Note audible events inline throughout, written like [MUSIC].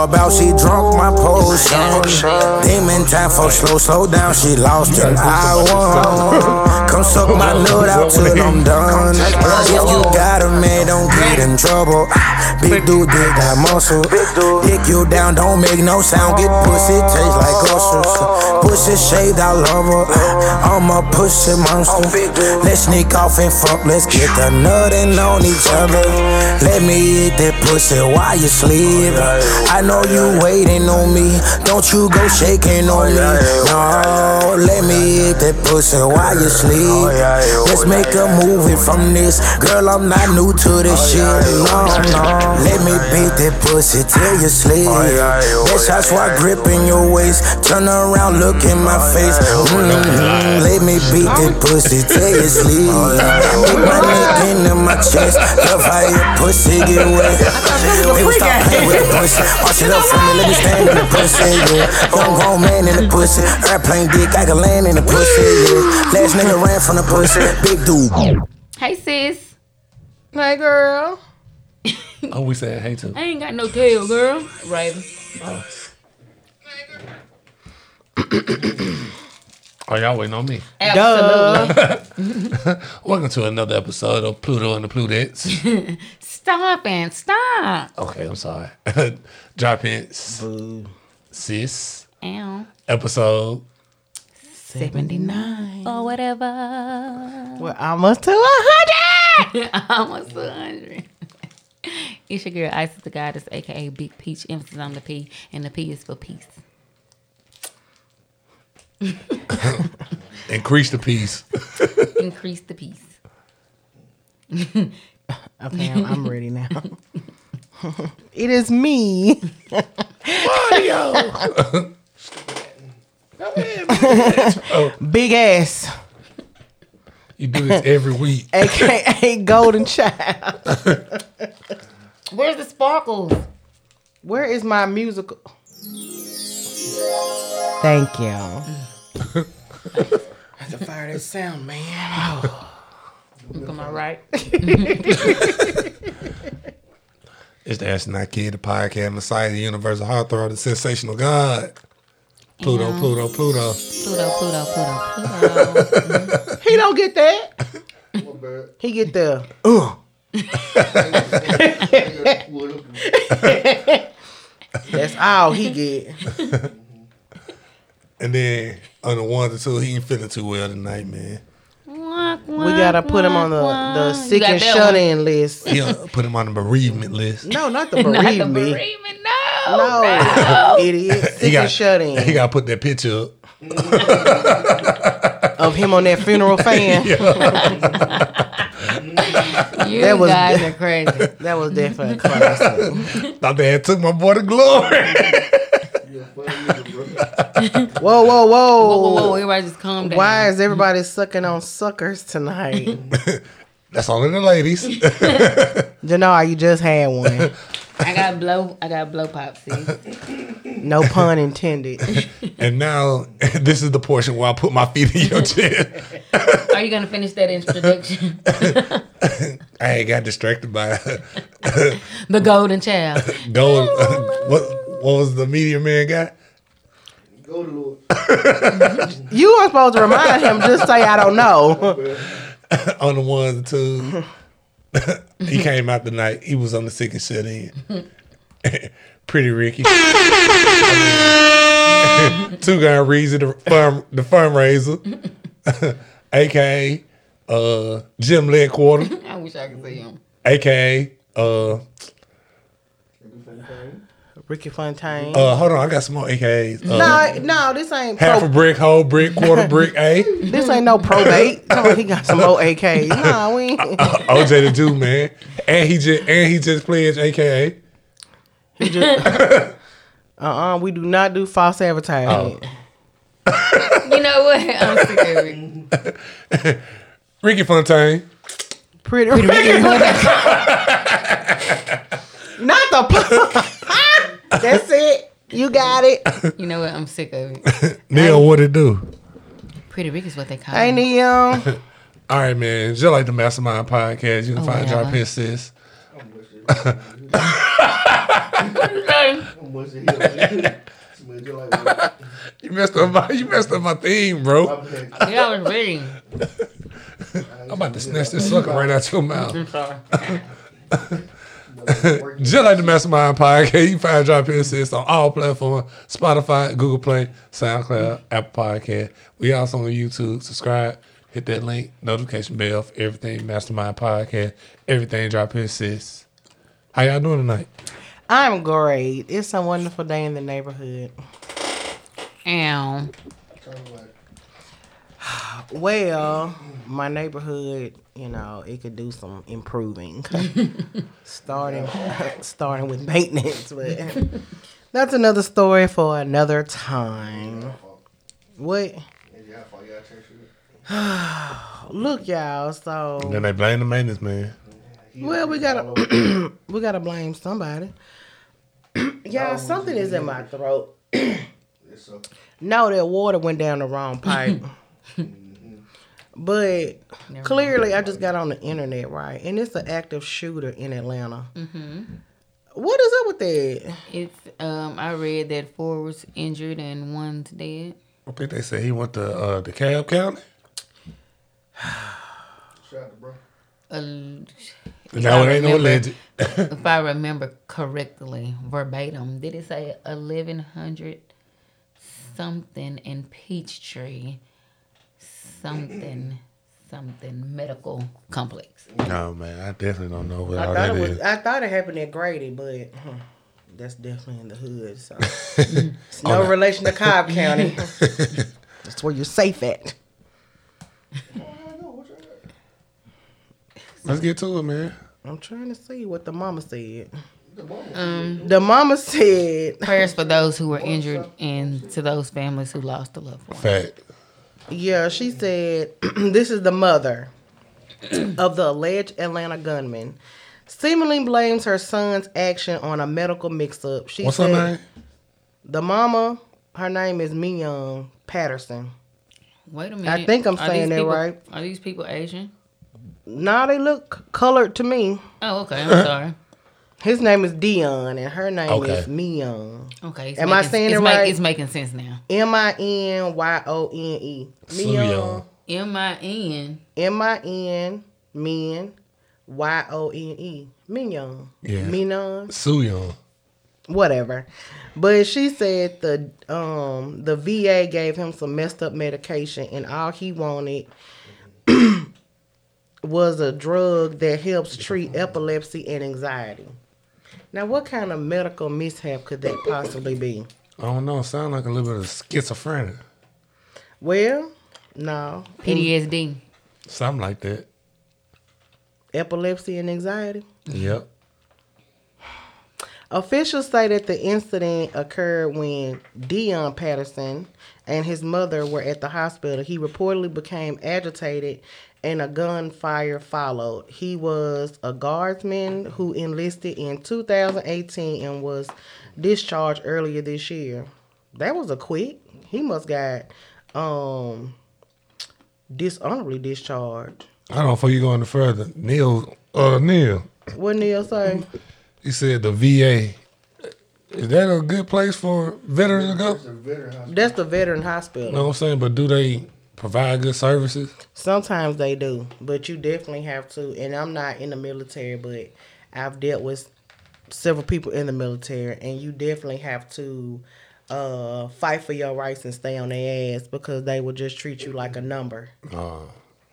About she drunk my potion. Demon time for slow, slow down. She lost it. I won. Come suck my nut out till I'm done. If you got a man, don't get in trouble. Big dude, dig that muscle. Dick you down, don't make no sound. Get pussy, taste like ulcers. Pussy shaved, I love her. I'm a pussy monster. Let's sneak off and fuck. Let's get the nutting on each other. Let me eat that pussy while you sleep. I know you waiting on me. Don't you go shaking on me. No, let me eat that pussy while you sleep. Let's make a movie from this. Girl, I'm not new to this shit. No, no. Let me beat that pussy till you sleep. Bitch, I swear grip in your waist. Turn around, look in my face. Mm-hmm. Let me beat that pussy till you sleep. Make my neck into my chest. Love how your pussy get wet. [LAUGHS] Baby, stop playing with the pussy. [LAUGHS] Watch it up for me, let me stand in the pussy, yeah. Young grown man in the pussy. Airplane dick, I can land in the pussy, yeah. Last nigga ran from the pussy. Big dude. Hey sis, Hey, girl. Oh, we said hey to. I ain't got no tail, girl. Raven. Oh, y'all waiting on me. Absolutely. [LAUGHS] Welcome to another episode of Pluto and the Plutettes. [LAUGHS] Stop and stop. okay, I'm sorry. [LAUGHS] Drop hints. Sis. Ow. Episode. 79 or whatever. We're almost to a hundred. [LAUGHS] Almost to 100. [LAUGHS] It's your girl, Isis the Goddess, aka Big Peach. Emphasis on the P, and the P is for peace. Increase the peace. Increase the peace. [LAUGHS] Okay, I'm, I'm ready now. [LAUGHS] it is me. Audio. Big ass, You do this every week. [LAUGHS] aka Golden Child. Where's the sparkles? Where is my musical? Thank you. I have to fire that sound, man. Am I right? [LAUGHS] It's the Astronaut Kid, the podcast, Messiah, the Universal Heartthrob, the sensational God. Pluto, Yeah. Pluto, Pluto. Pluto, Pluto, Pluto, Pluto. He don't get that. He get the uh. That's all he get. [LAUGHS] And then on the one to two, he ain't feeling too well tonight, man. We gotta put him on the, the sick and shut one. in list. He uh, put him on the bereavement list. No, not the [LAUGHS] Not the bereavement. bereavement, no. No, [LAUGHS] idiot. Sick He got and shut in. He got to put that picture up. [LAUGHS] of him on that funeral fan. You That was- guys are crazy. That was definitely a classic. Thought they had took my boy to glory. [LAUGHS] Whoa, whoa, whoa. Whoa, whoa, whoa, everybody just calm down. Why is everybody sucking on suckers tonight? [LAUGHS] That's only the ladies. [LAUGHS] Janar, you just had one. I got blow, I got blow pop, see? No pun intended. and now this is the portion where I put my feet in your chest. Are you gonna finish that introduction? I ain't got distracted by the golden child. gold. Uh, what what was the media man guy? [LAUGHS] You were supposed to remind him, just say, I don't know. [LAUGHS] on the one, and twos. [LAUGHS] he came out tonight. He was on the second shut in. Pretty Ricky. Two gun Reezy, the firm the fundraiser. AKA uh Jim Leg Quarter. I wish I could see him. AKA uh Ricky Fontaine. uh hold on, I got some more AKAs. Uh, no, no, this ain't half a pro- brick, whole brick, quarter [LAUGHS] brick, A. this ain't no probate. Oh, he got some more AKs. [LAUGHS] Nah, we ain't. OJ the dude, man. And he just and he just pledged AKA. [LAUGHS] Uh-uh, we do not do false advertising. You know what? I'm sick of it. Ricky Fontaine. Pretty, Ricky. Fontaine. Not the. That's it. You got it. You know what? I'm sick of it. [LAUGHS] Neil, what it do? Pretty Rick is what they call it. Hey. Neil. [LAUGHS] All right, man. Just like the Mastermind Podcast, you can oh, find whatever. Drop Hints Sis. What's it here? Smell just like that. You messed up my you messed up my theme, bro. [LAUGHS] Yeah, I was reading. I'm about to snatch this sucker right out your mouth. I'm sorry. [LAUGHS] Just like the Mastermind Podcast, you can find Drop Hints Sis on all platforms Spotify, Google Play, SoundCloud, Apple Podcast. We also on YouTube. Subscribe, hit that link, notification bell for everything Mastermind Podcast, everything Drop Hints Sis. How y'all doing tonight? I'm great. It's a wonderful day in the neighborhood. And Well, my neighborhood, you know, it could do some improving. [LAUGHS] starting starting with maintenance, but that's another story for another time. What? [SIGHS] Look, y'all. So Then they blame the maintenance man. well, we gotta [CLEARS THROAT] we gotta blame somebody. [COUGHS] y'all, something is in my throat. [COUGHS] no, that water went down the wrong pipe. [LAUGHS] but clearly, I just got on the internet, right? And it's an active shooter in Atlanta. What is up with that? it's um I read that four was injured and one's dead. I think they said he went to uh, the Cobb County. [SIGHS] Uh, No, it ain't no legend. [LAUGHS] if I remember correctly, verbatim, did it say eleven hundred something in Peachtree, something, something medical complex? No, man, I definitely don't know what I all thought that it was. is. I thought it happened at Grady, but huh, that's definitely in the hood. So [LAUGHS] it's no relation to Cobb [LAUGHS] County. [LAUGHS] that's where you're safe at. Let's get to it, man. I'm trying to see what the mama said. Um, The mama said, prayers for those who were injured and to those families who lost a loved one. Fact. Yeah, she said, [CLEARS THROAT] this is the mother [CLEARS THROAT] of the alleged Atlanta gunman. Seemingly blames her son's action on a medical mix-up. She What's her said, name? The mama, her name is Miyung Patterson. Wait a minute. I think I'm Are saying that people- right. Are these people Asian? Now they look colored to me. Oh, okay. I'm [LAUGHS] sorry. His name is Deion, and her name Okay. is Miyoung. Okay. it's Am I saying it's it make- right? it's making sense now. M I N Y O N E. Suyoung. M I N. M I N Min Y O N E. Mignon. Yeah. Mignon. Suyoung. Whatever. But she said the um the VA gave him some messed up medication and all he wanted [CLEARS THROAT] was a drug that helps treat epilepsy and anxiety. Now what kind of medical mishap could that possibly be? I don't know. Sound like a little bit of schizophrenia. Well, no. PTSD. Something like that. Epilepsy and anxiety. Yep. Officials say that the incident occurred when Deion Patterson and his mother were at the hospital. He reportedly became agitated and a gunfire followed. He was a guardsman who enlisted in 2018 and was discharged earlier this year. That was a quick. He must got um dishonorably discharged. I don't know if you go any further. Neil, uh, Neil, What Neil say? he said the VA. Is that a good place for veterans to go? That's the veteran hospital. You know what I'm saying? But do they provide good services? Sometimes they do, but you definitely have to. And I'm not in the military, but I've dealt with several people in the military, and you definitely have to uh, fight for your rights and stay on their ass because they will just treat you like a number. Uh,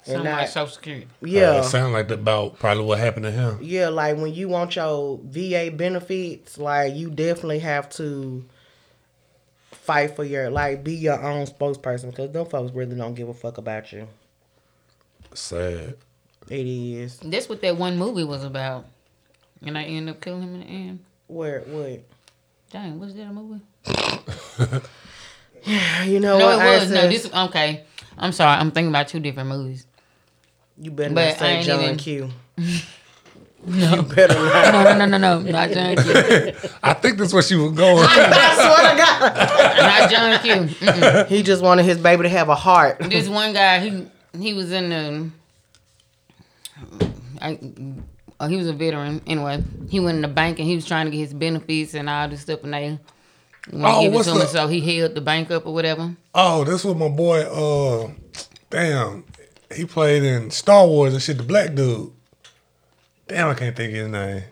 And Something like Social Security. Yeah, Uh, sound like about probably what happened to him. yeah. Like when you want your VA benefits, like you definitely have to fight for your like be your own spokesperson because them folks really don't give a fuck about you. Sad. It is That's what that one movie was about. And I ended up killing him in the end. where what Dang, was that a movie? [SIGHS] [SIGHS] you know No, what it was. No, Isis? this okay. I'm sorry. I'm thinking about two different movies. You better But not say ain't John even- Q. [LAUGHS] You better [LAUGHS] not. No, no, no, no, no. Not John Q. [LAUGHS] I think that's where she was going. I [LAUGHS] Not John Q. Mm-mm. He just wanted his baby to have a heart. This one guy, he he was in the. I oh, he was a veteran. Anyway, he went in the bank and he was trying to get his benefits and all this stuff, and they wouldn't Oh, give it what's to him, the- so he held the bank up or whatever. Oh, this was my boy. Uh, damn, he played in Star Wars and shit. The black dude. Damn, I can't think of his name.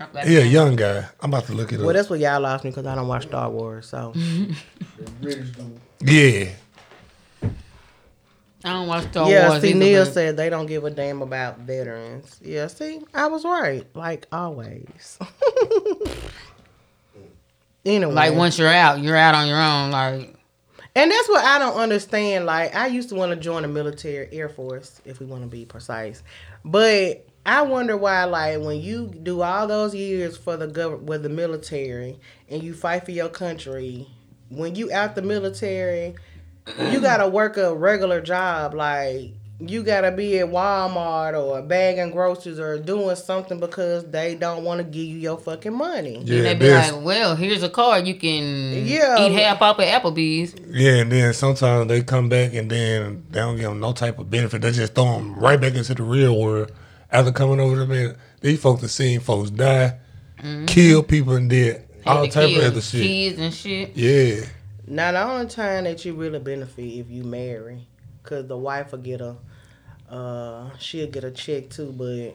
Oh, he a young guy. I'm about to look it Well, up. Well, that's what y'all lost me because I don't watch Star Wars. So Yeah, I don't watch Star yeah, Wars. see, either, Neil but- said they don't give a damn about veterans. Yeah, see, I was right, like always. [LAUGHS] anyway, like once you're out, you're out on your own. Like And that's what I don't understand. Like, I used to want to join the military, Air Force, if we want to be precise. But I wonder why, like, when you do all those years for the government, with the military, and you fight for your country, when you out the military, you [CLEARS THROAT] gotta work a regular job. Like, you gotta be at Walmart or bagging groceries or doing something because they don't want to give you your fucking money. yeah. and they be like, "Well, here's a card. You can Yeah. eat half off at Applebee's." Yeah, and then sometimes they come back and then they don't give them no type of benefit. They just throw them right back into the real world after coming over the man. These folks have seen folks die, kill people, and did all Had to type of kill other shit. Kids and shit. Yeah, Now the only time that you really benefit if you marry, cause the wife will get a, uh, she'll get a check too. But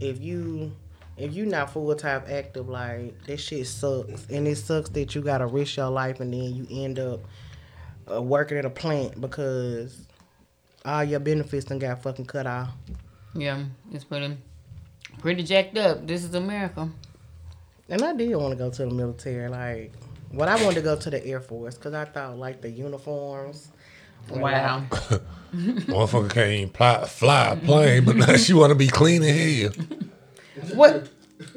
if you, if you not full time active, like that shit sucks, and it sucks that you gotta risk your life and then you end up uh, working at a plant because all your benefits done got fucking cut off. Yeah, it's pretty, pretty jacked up. This is America. And I did want to go to the military, like. what I wanted to go to the Air Force because I thought like the uniforms. were, Wow. [LAUGHS] motherfucker can't even fly, fly a plane, but now she want to be clean in hell. What?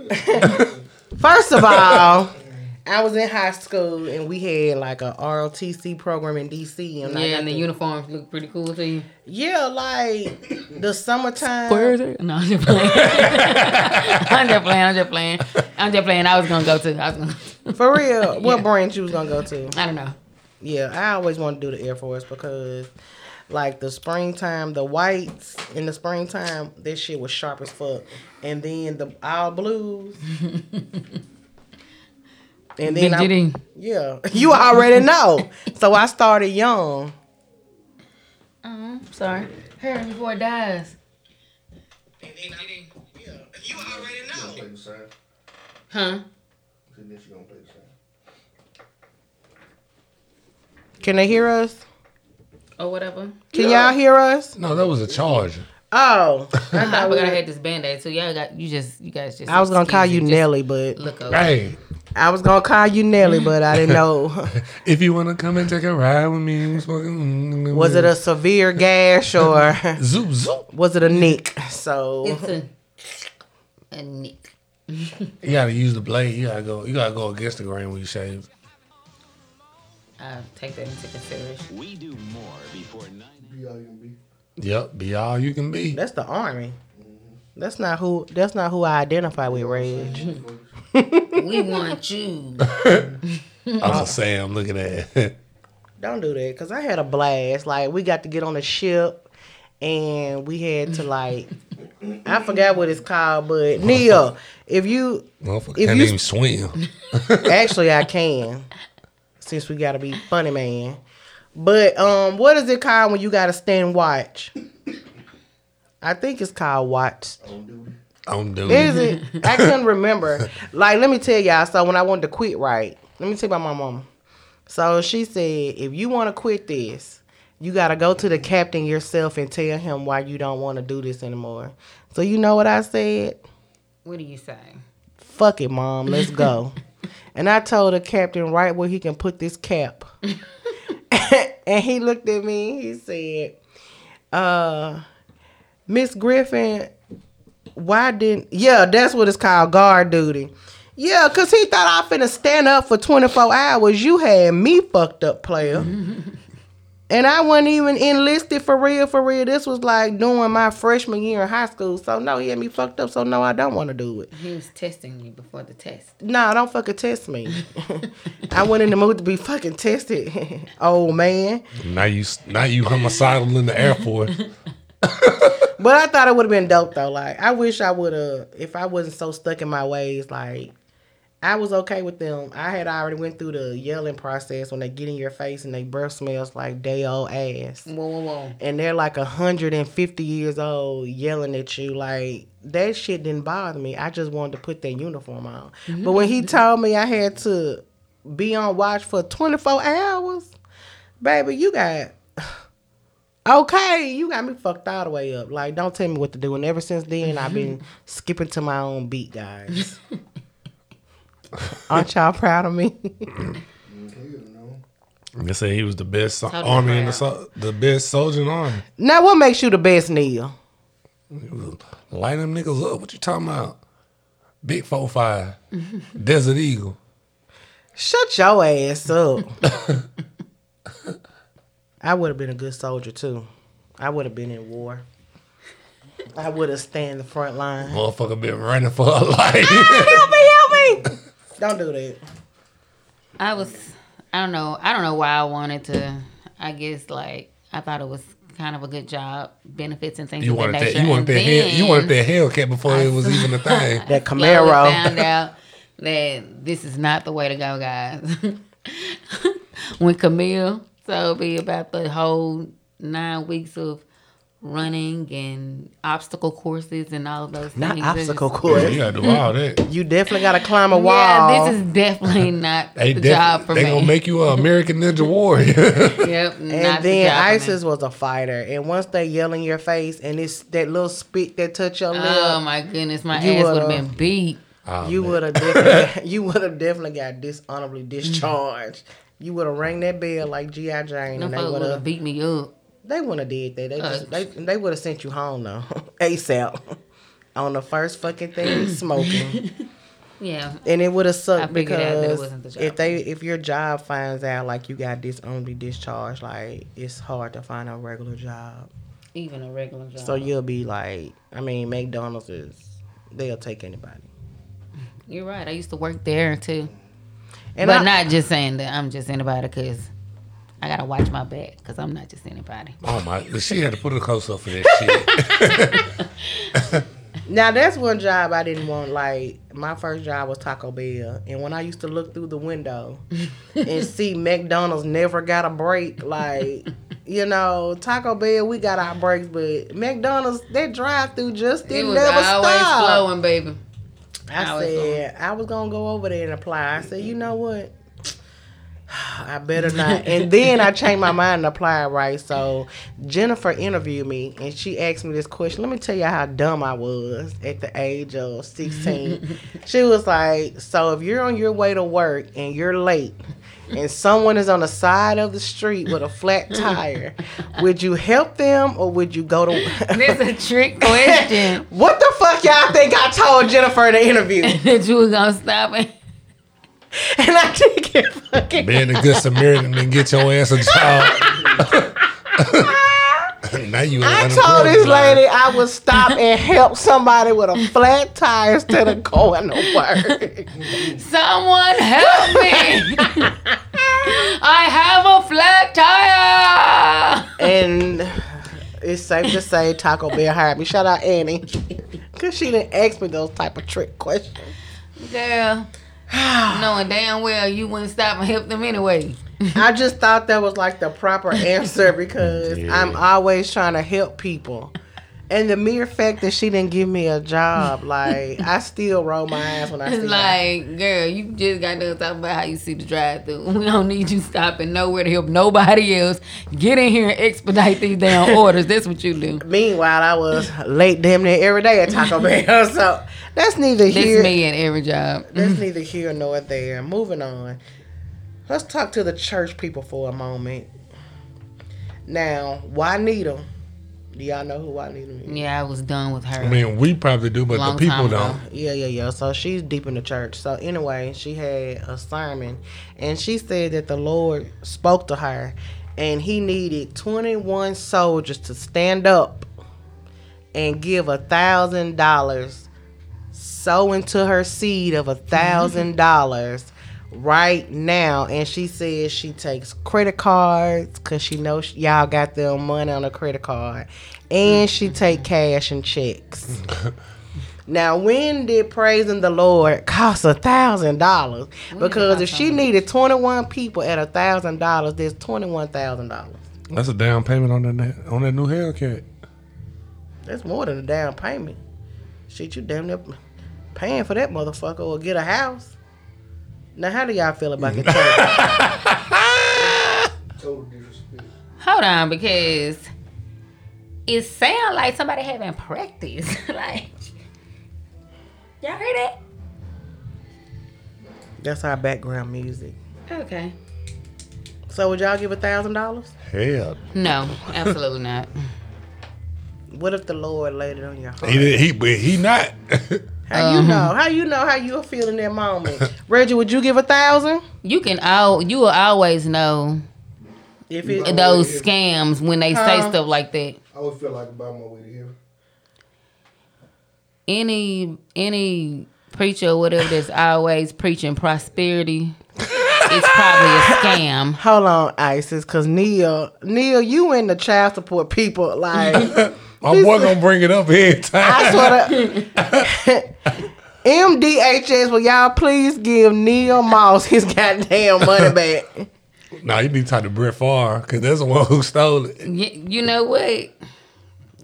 [LAUGHS] First of all, I was in high school and we had like a ROTC program in DC, and Yeah, got and the to- uniforms look pretty cool to you. yeah, like the summertime. No, I'm just playing. [LAUGHS] I'm just playing. I'm just playing. I'm just playing. I was gonna go to. I was gonna. For real, what Yeah. branch you was gonna go to? I don't know. Yeah, I always wanted to do the Air Force because, like the springtime, the whites in the springtime, this shit was sharp as fuck, and then the all blues. [LAUGHS] And then Big I, Judy. yeah, [LAUGHS] you already know. [LAUGHS] So I started young. Oh, sorry. Hurry before it dies. And then I, yeah, you already know. Play. Huh? And then she gonna play the side. Can they hear us? Or whatever. Can y'all hear us? No, that was a charger. Oh, [LAUGHS] I I thought forgot we I were- had this band aid too. Y'all got you just you guys just. I was gonna call you excuse me, just Nelly, but Look over. Hey, I was gonna call you Nelly, but I didn't know. [LAUGHS] if you want to come and take a ride with me, mm, mm, mm, Was it a severe gash or [LAUGHS] zoop zoop? was it a nick? So It's a a nick. You gotta use the blade. You gotta go. You gotta go against the grain when you shave. I'll take that into consideration. We do more before 9 Be all you can be. Yep, be all you can be. that's the army. That's not who. That's not who I identify with, Reg. We want you. I was a Sam looking at. it. Don't do that, cause I had a blast. Like we got to get on a ship, and we had to like. I forgot what it's called, but Neil, if you Motherfucker If can't you- even swim. Actually, I can, since we gotta be funny, man. But um, what is it called when you gotta stand watch? I think it's called watch. On duty. On duty. Is it? [LAUGHS] I couldn't remember. Like, let me tell y'all. So when I wanted to quit, right? Let me tell you about my mama. So she said, if you want to quit this, you gotta go to the captain yourself and tell him why you don't want to do this anymore. So you know what I said? What do you say? fuck it, mom, let's go. [LAUGHS] and I told the captain right where he can put this cap. [LAUGHS] [LAUGHS] and he looked at me, he said, uh, Miss Griffin, why didn't yeah, that's what it's called, guard duty. Yeah, cause he thought I finna stand up for 24 hours. You had me fucked up, player. [LAUGHS] And I wasn't even enlisted for real, for real. This was like doing my freshman year in high school. So no, he had me fucked up. So no, I don't want to do it. He was testing you before the test. No, don't fucking test me. I went in the mood to be fucking tested, [LAUGHS] old man. Now you now you homicidal in the Air Force. [LAUGHS] but I thought it would have been dope though. Like I wish I would have if I wasn't so stuck in my ways. Like I was okay with them. I had already went through the yelling process when they get in your face and they breath smells like day old ass. Whoa, whoa, whoa. And they're like hundred and fifty years old yelling at you. Like that shit didn't bother me. I just wanted to put that uniform on. Mm-hmm. But when he told me I had to be on watch for twenty four hours, baby, you got okay, you got me fucked all the way up. Like, don't tell me what to do. And ever since then, I've been [LAUGHS] skipping to my own beat, guys. [LAUGHS] Aren't y'all proud of me? Hell [LAUGHS] no. They say he was the best so- Totally army in the so- the best soldier in the army. now, what makes you the best, Neil? He was lighting them niggas up. What you talking about? Big four five, [LAUGHS] Desert Eagle. Shut your ass up. [LAUGHS] I would have been a good soldier too. I would have been in war. I would have stayed in the front line. Motherfucker been running for her life. Ah, help me, help me! Don't do that. I was, I don't know, I don't know why I wanted to. I guess like I thought it was kind of a good job, benefits and things you of that wanted that. You wanted And that. Hell, you wanted that Hellcat before it was even a thing. [LAUGHS] That slowly Camaro. found out that this is not the way to go, guys. [LAUGHS] when Camille told me about the whole nine weeks of running and obstacle courses and all of those Not things. obstacle it's- course. Yeah, you gotta do all that. You definitely gotta climb a wall. Yeah, this is definitely [LAUGHS] not They the def- job for they me. They gonna make you an American Ninja Warrior. [LAUGHS] [LAUGHS] yep, and the then job. ISIS was a fighter, and once they yell in your face, and it's that little spit that touch your lip, Oh my goodness, my You ass would would've- been beat. Oh, you would have definitely, you would have definitely got dishonorably discharged. You would have rang that bell like GI Jane, Them and they would would have have, beat me up. They wouldn't have did that. They Uh, just, they, they would have sent you home though, [LAUGHS] ASAP, on the first fucking thing [CLEARS THROAT] smoking, Yeah, and it would have sucked figured out it because wasn't the job if they, if your job finds out like you got dishonorably discharged, like it's hard to find a regular job. even a regular job. So you'll be like, I mean, McDonald's is they'll take anybody. You're right. I used to work there too, And but I, not just saying that I'm just anybody because I gotta watch my back because I'm not just anybody. Oh my! She had to put a close up for that shit. [LAUGHS] now that's one job I didn't want. Like my first job was Taco Bell, and when I used to look through the window and [LAUGHS] see McDonald's never got a break, like. You know, Taco Bell, we got our breaks, but McDonald's, that drive through just It didn't was never always stop. flowing, baby. I Always said I was gonna go over there and apply. I said, you know what? I better not. And then I changed my mind and applied right. So Jennifer interviewed me and she asked me this question. Let me tell you how dumb I was at the age of 16. [LAUGHS] she was like, So if you're on your way to work and you're late and someone is on the side of the street with a flat tire, would you help them or would you go to This [LAUGHS] is a trick question What the fuck y'all think I told Jennifer in the interview? [LAUGHS] that you was gonna stop it. [LAUGHS] And I did get fucking. Being a good Samaritan and get your ass a job. [LAUGHS] now you. I an told this line. lady I would stop and help somebody with a flat tire instead of going to work. [LAUGHS] Someone help me! I have a flat tire. and it's safe to say Taco Bell hired me. Shout out Annie. Cause she didn't ask me those type of trick questions. Girl, [SIGHS] knowing damn well you wouldn't stop and help them anyway. [LAUGHS] I just thought that was like the proper answer [LAUGHS] because I'm always trying to help people. And the mere fact that she didn't give me a job, [LAUGHS] like I still roll my eyes when I see It's her. like, girl, you just got done talking about how you see the drive through. We don't need you stopping nowhere to help nobody else. Get in here and expedite these damn orders. That's what you do. Meanwhile, I was late damn near every day at Taco Bell. So that's neither That's here. me at every job. That's mm-hmm. neither here nor there. Moving on. Let's talk to the church people for a moment. Now, Juanita. Do y'all know who I Juanita is? Yeah, I was done with her. I mean, we probably do, but Long the people don't. Yeah, yeah, yeah. So she's deep in the church. So anyway, she had a sermon and she said that the Lord spoke to her and he needed 21 soldiers to stand up and give a thousand dollars sow into her seed of a thousand dollars right now and she says she takes credit cards because she knows y'all got their money on a credit card and she take cash and checks. now, when did praising the Lord cost a thousand dollars? Because if she needed twenty one people at a thousand dollars, there's twenty one thousand dollars. That's a down payment on that on that new Hellcat. That's more than a down payment. Shit, you damn near paying for that motherfucker or get a house. Now, how do y'all feel about the [LAUGHS] church? Hold on, because it sounds like somebody having practice. [LAUGHS] like, y'all hear that? That's our background music. Okay. So, would y'all give a thousand dollars? Hell, No, absolutely not. What if the Lord laid it on your heart? he did- he but he not. [LAUGHS] How you uh-huh. know? How you know how you feel in that moment? [LAUGHS] Reggie, would you give a thousand? You can all you will always know If it those scams when they say stuff like that. I would feel like about my way to heaven. Any any preacher or whatever that's always preaching prosperity, it's probably a scam. hold on, Isis, cause Neil, Neil, you and the child support people, like [LAUGHS] My boy gonna bring it up every time. I sort of. MDHS, will y'all please give Neil Moss his goddamn money back? Nah, you need to talk to Brett Favre because that's the one who stole it. Y- you know what?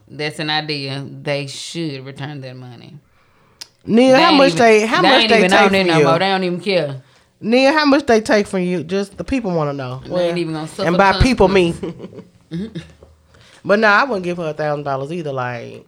That's an idea. They should return that money. Neil, how much even- they how much they take from it no you? more. They don't even care. Neil, how much they take from you? Just the people want to know. They ain't even gonna and by people, me. [LAUGHS] consequences. but nah, I wouldn't give her a thousand dollars either. Like,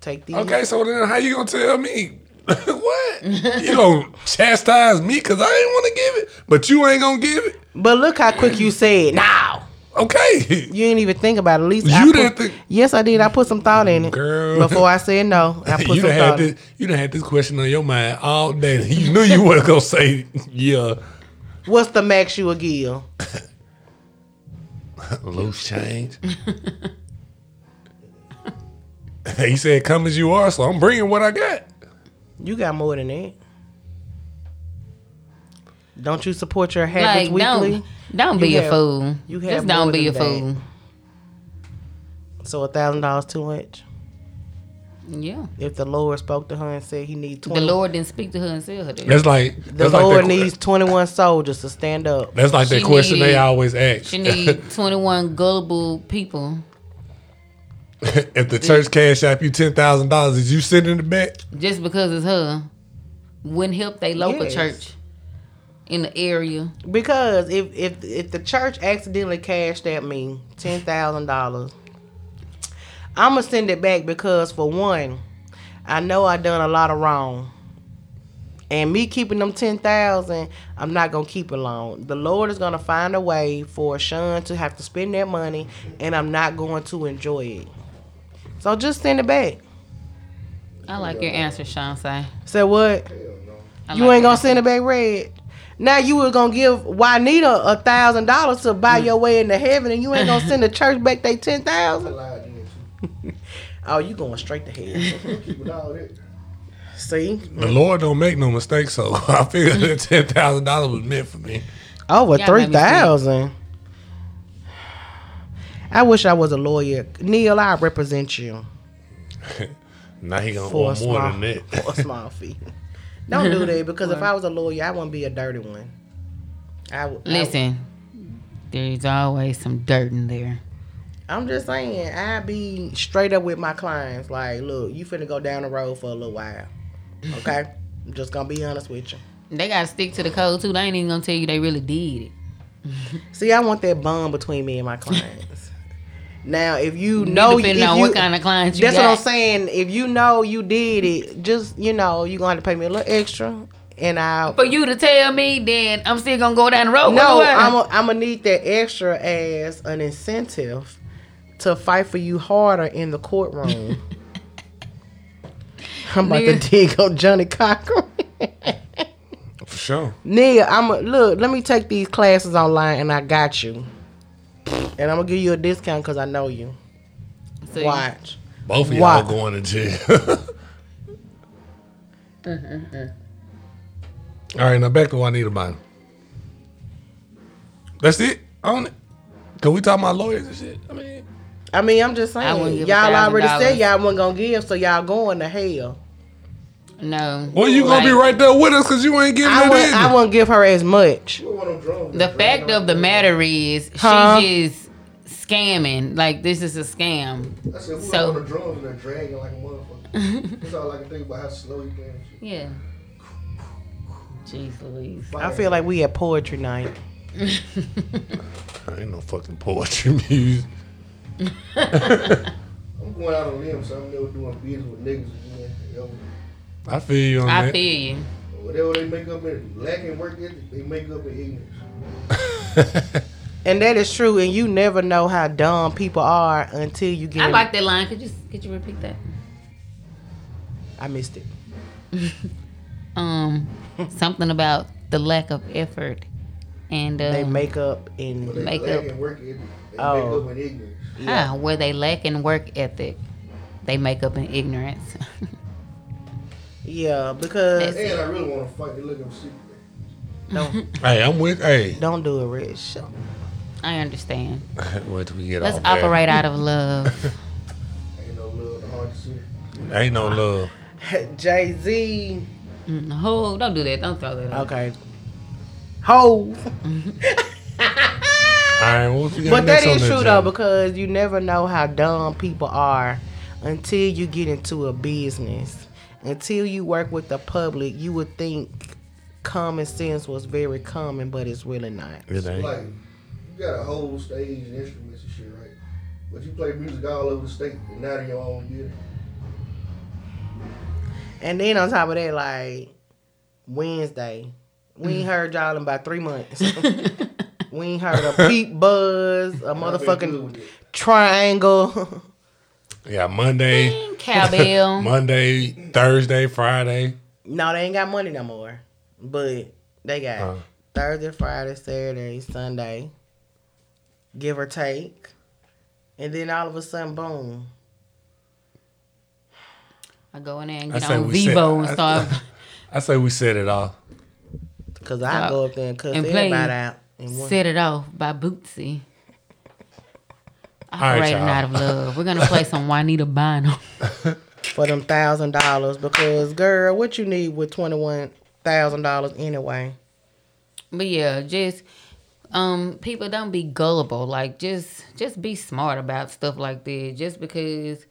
take these. Okay, so then how you gonna tell me? [LAUGHS] what? You gonna chastise me because I ain't want to give it, but you ain't gonna give it? But look how quick you said now. Okay. You didn't even think about it. At least You put- didn't think- Yes, I did. I put some thought in it. Girl. Before I said no, I [LAUGHS] put you some done had thought. this. You done had this question on your mind all day. You knew you weren't gonna say yeah. What's the max you would give? [LAUGHS] Loose change. [LAUGHS] he said, "Come as you are," so I'm bringing what I got. You got more than that. Don't you support your habits Like weekly? don't don't You be have- a fool. you have Just don't be a than fool. So a thousand dollars too much. Yeah. If the Lord spoke to her and said he needs 20, The Lord didn't speak to her and tell her that. That's like the like Lord that, needs twenty one soldiers to stand up. That's like that She question they always ask. She need [LAUGHS] 21 gullible people [LAUGHS] if the church cash app you ten thousand dollars, is you sitting in the back? just because it's her. Wouldn't help their local Yes. church in the area. Because if if if the church accidentally cashed at me ten thousand dollars, I'm gonna send it back because for one, I know I done a lot of wrong. And me keeping them ten thousand, I'm not gonna keep it long. The Lord is gonna find a way for Sean to have to spend that money, and I'm not going to enjoy it. So just send it back. I like your answer, Sean. Say Say what? I You like ain't gonna send it back red. Now you was gonna give Juanita a thousand dollars to buy your way into heaven, and you ain't gonna send the church back they ten thousand. [LAUGHS] Oh, you going straight to hell? too. Keep it all that. See, The Lord don't make no mistakes, so [LAUGHS] I figured that ten thousand dollars was meant for me. Oh, over Y'all three made me sick. thousand. I wish I was a lawyer, Neil. I represent you [LAUGHS] Now he gonna for want more small than that. [LAUGHS] for a small fee. Don't do that because if I was a lawyer, I wouldn't be a dirty one. I would I- Listen, there's always some dirt in there. I'm just saying, I be straight up with my clients. Like, look, you finna go down the road for a little while. Okay? I'm just gonna be honest with you. They gotta stick to the code too. They ain't even gonna tell you they really did it. See, I want that bond between me and my clients. Now, if you know, depending if on you, what kind of clients you that's got. what I'm saying. If you know you did it, just you know, you're gonna have to pay me a little extra, and I'll. For you to tell me, then I'm still gonna go down the road. No, I- I'm I'm gonna need that extra as an incentive to fight for you harder in the courtroom. [LAUGHS] I'm about Nigga. to dig on Johnnie Cochran. For sure. Nia, I'm a, look. Let me take these classes online, and I got you. And I'm gonna give you a discount because I know you. See, Watch. Both of Why? y'all going to jail. [LAUGHS] Mm-hmm. All right, now back to Juanita Bynum. That's it on it. Cause we talking about lawyers and shit. I mean, I mean, I'm just I wouldn't saying. give Y'all already $1,000. said y'all wasn't gonna give, so y'all going to hell. No. Well, you gonna be right there with us because you ain't giving I it wouldn't, I in. wouldn't give her as much. You want them drums? The fact of the matter is, Huh? she's just scamming. Like this is a scam. I said, who So- so, on the drums and they're dragging like a motherfucker? [LAUGHS] That's all I can think about how slow you can. Yeah. Jeez Louise. I feel like we at poetry night. I [LAUGHS] Ain't no fucking poetry music. [LAUGHS] I'm going out on a limb, so I'm never doing business with niggas again. Yo, I feel you on I that. feel you. Whatever they make up in lacking work ethic, they make up in ignorance. [LAUGHS] And that is true, and you never know how dumb people are until you get. I like that line. Could you could you repeat that? I missed it. [LAUGHS] Um, something about the lack of effort and uh, They make up in But they Make up. lacking work ethic, they Oh. make up in ignorance. ah, where they lack in work ethic, they make up in ignorance. [LAUGHS] yeah because That's- And I really want to fight the look of secret. don't [LAUGHS] Hey, I'm with. Hey, don't do it, Rich. I understand. [LAUGHS] wait till we get Let's off that. operate out of [LAUGHS] love. Ain't no love, the hard to see. Ain't no love. Jay Z. Mm, oh, don't do that. Don't throw that. Out. Okay. Ho. All right, what we got But that next on is the true agenda? though, because you never know how dumb people are until you get into a business. Until you work with the public, you would think common sense was very common, but it's really not. It ain't. Like, you got a whole stage and instruments and shit, right? But you play music all over the state and not in your own building. And then on top of that, like Wednesday, we ain't mm. heard y'all in about three months. [LAUGHS] we ain't heard a peep buzz, a I've motherfucking with [LAUGHS] it. triangle. Yeah, Monday, Ding, Cowbell. [LAUGHS] Monday, Thursday, Friday. no, they ain't got money no more, but they got Huh. Thursday, Friday, Saturday, Sunday, give or take, and then all of a sudden, boom. I go in there and get on we set- Vivo and I- start. [LAUGHS] I say we set it off. Cause I Uh, go up there and cuss and play everybody out. in one- Set it off by Bootsy. Right, Operating y'all. out of love. We're gonna play some Juanita Bynum. [LAUGHS] for them thousand dollars because girl, what you need with twenty one thousand dollars anyway? But yeah, just um, people don't be gullible. Like just just be smart about stuff like this. Just because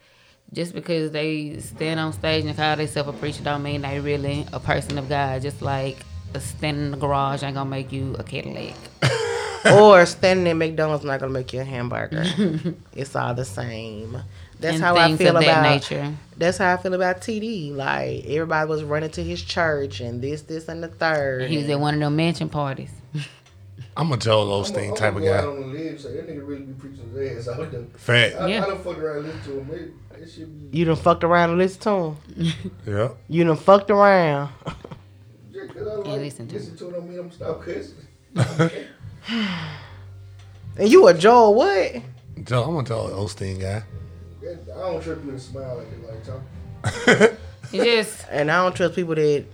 just because they stand on stage and call themselves a preacher don't mean they really a person of God. Just like a standing in the garage ain't gonna make you a Cadillac. [LAUGHS] or standing in McDonald's not gonna make you a hamburger. [LAUGHS] it's all the same. That's and how I feel of about that nature. That's how I feel about TD. Like everybody was running to his church and this, this, and the third. He was at one of them mansion parties. [LAUGHS] I'm a Joel I'm Osteen a- type I'm of gonna guy. go out on the ledge, say that nigga really be preaching his ass out there. Fact. I, Yeah. I done fucked around and listened to him. It, it be you done fucked around and listened to him. Yeah. You done fucked around. Just cause I like Yeah, listen listen to to it don't mean I'm gonna stop cussing. and you a Joel what? Joe, I'm a Joel Osteen guy. That- I don't trust you to smile like that, like talk. [LAUGHS] It just And I don't trust people that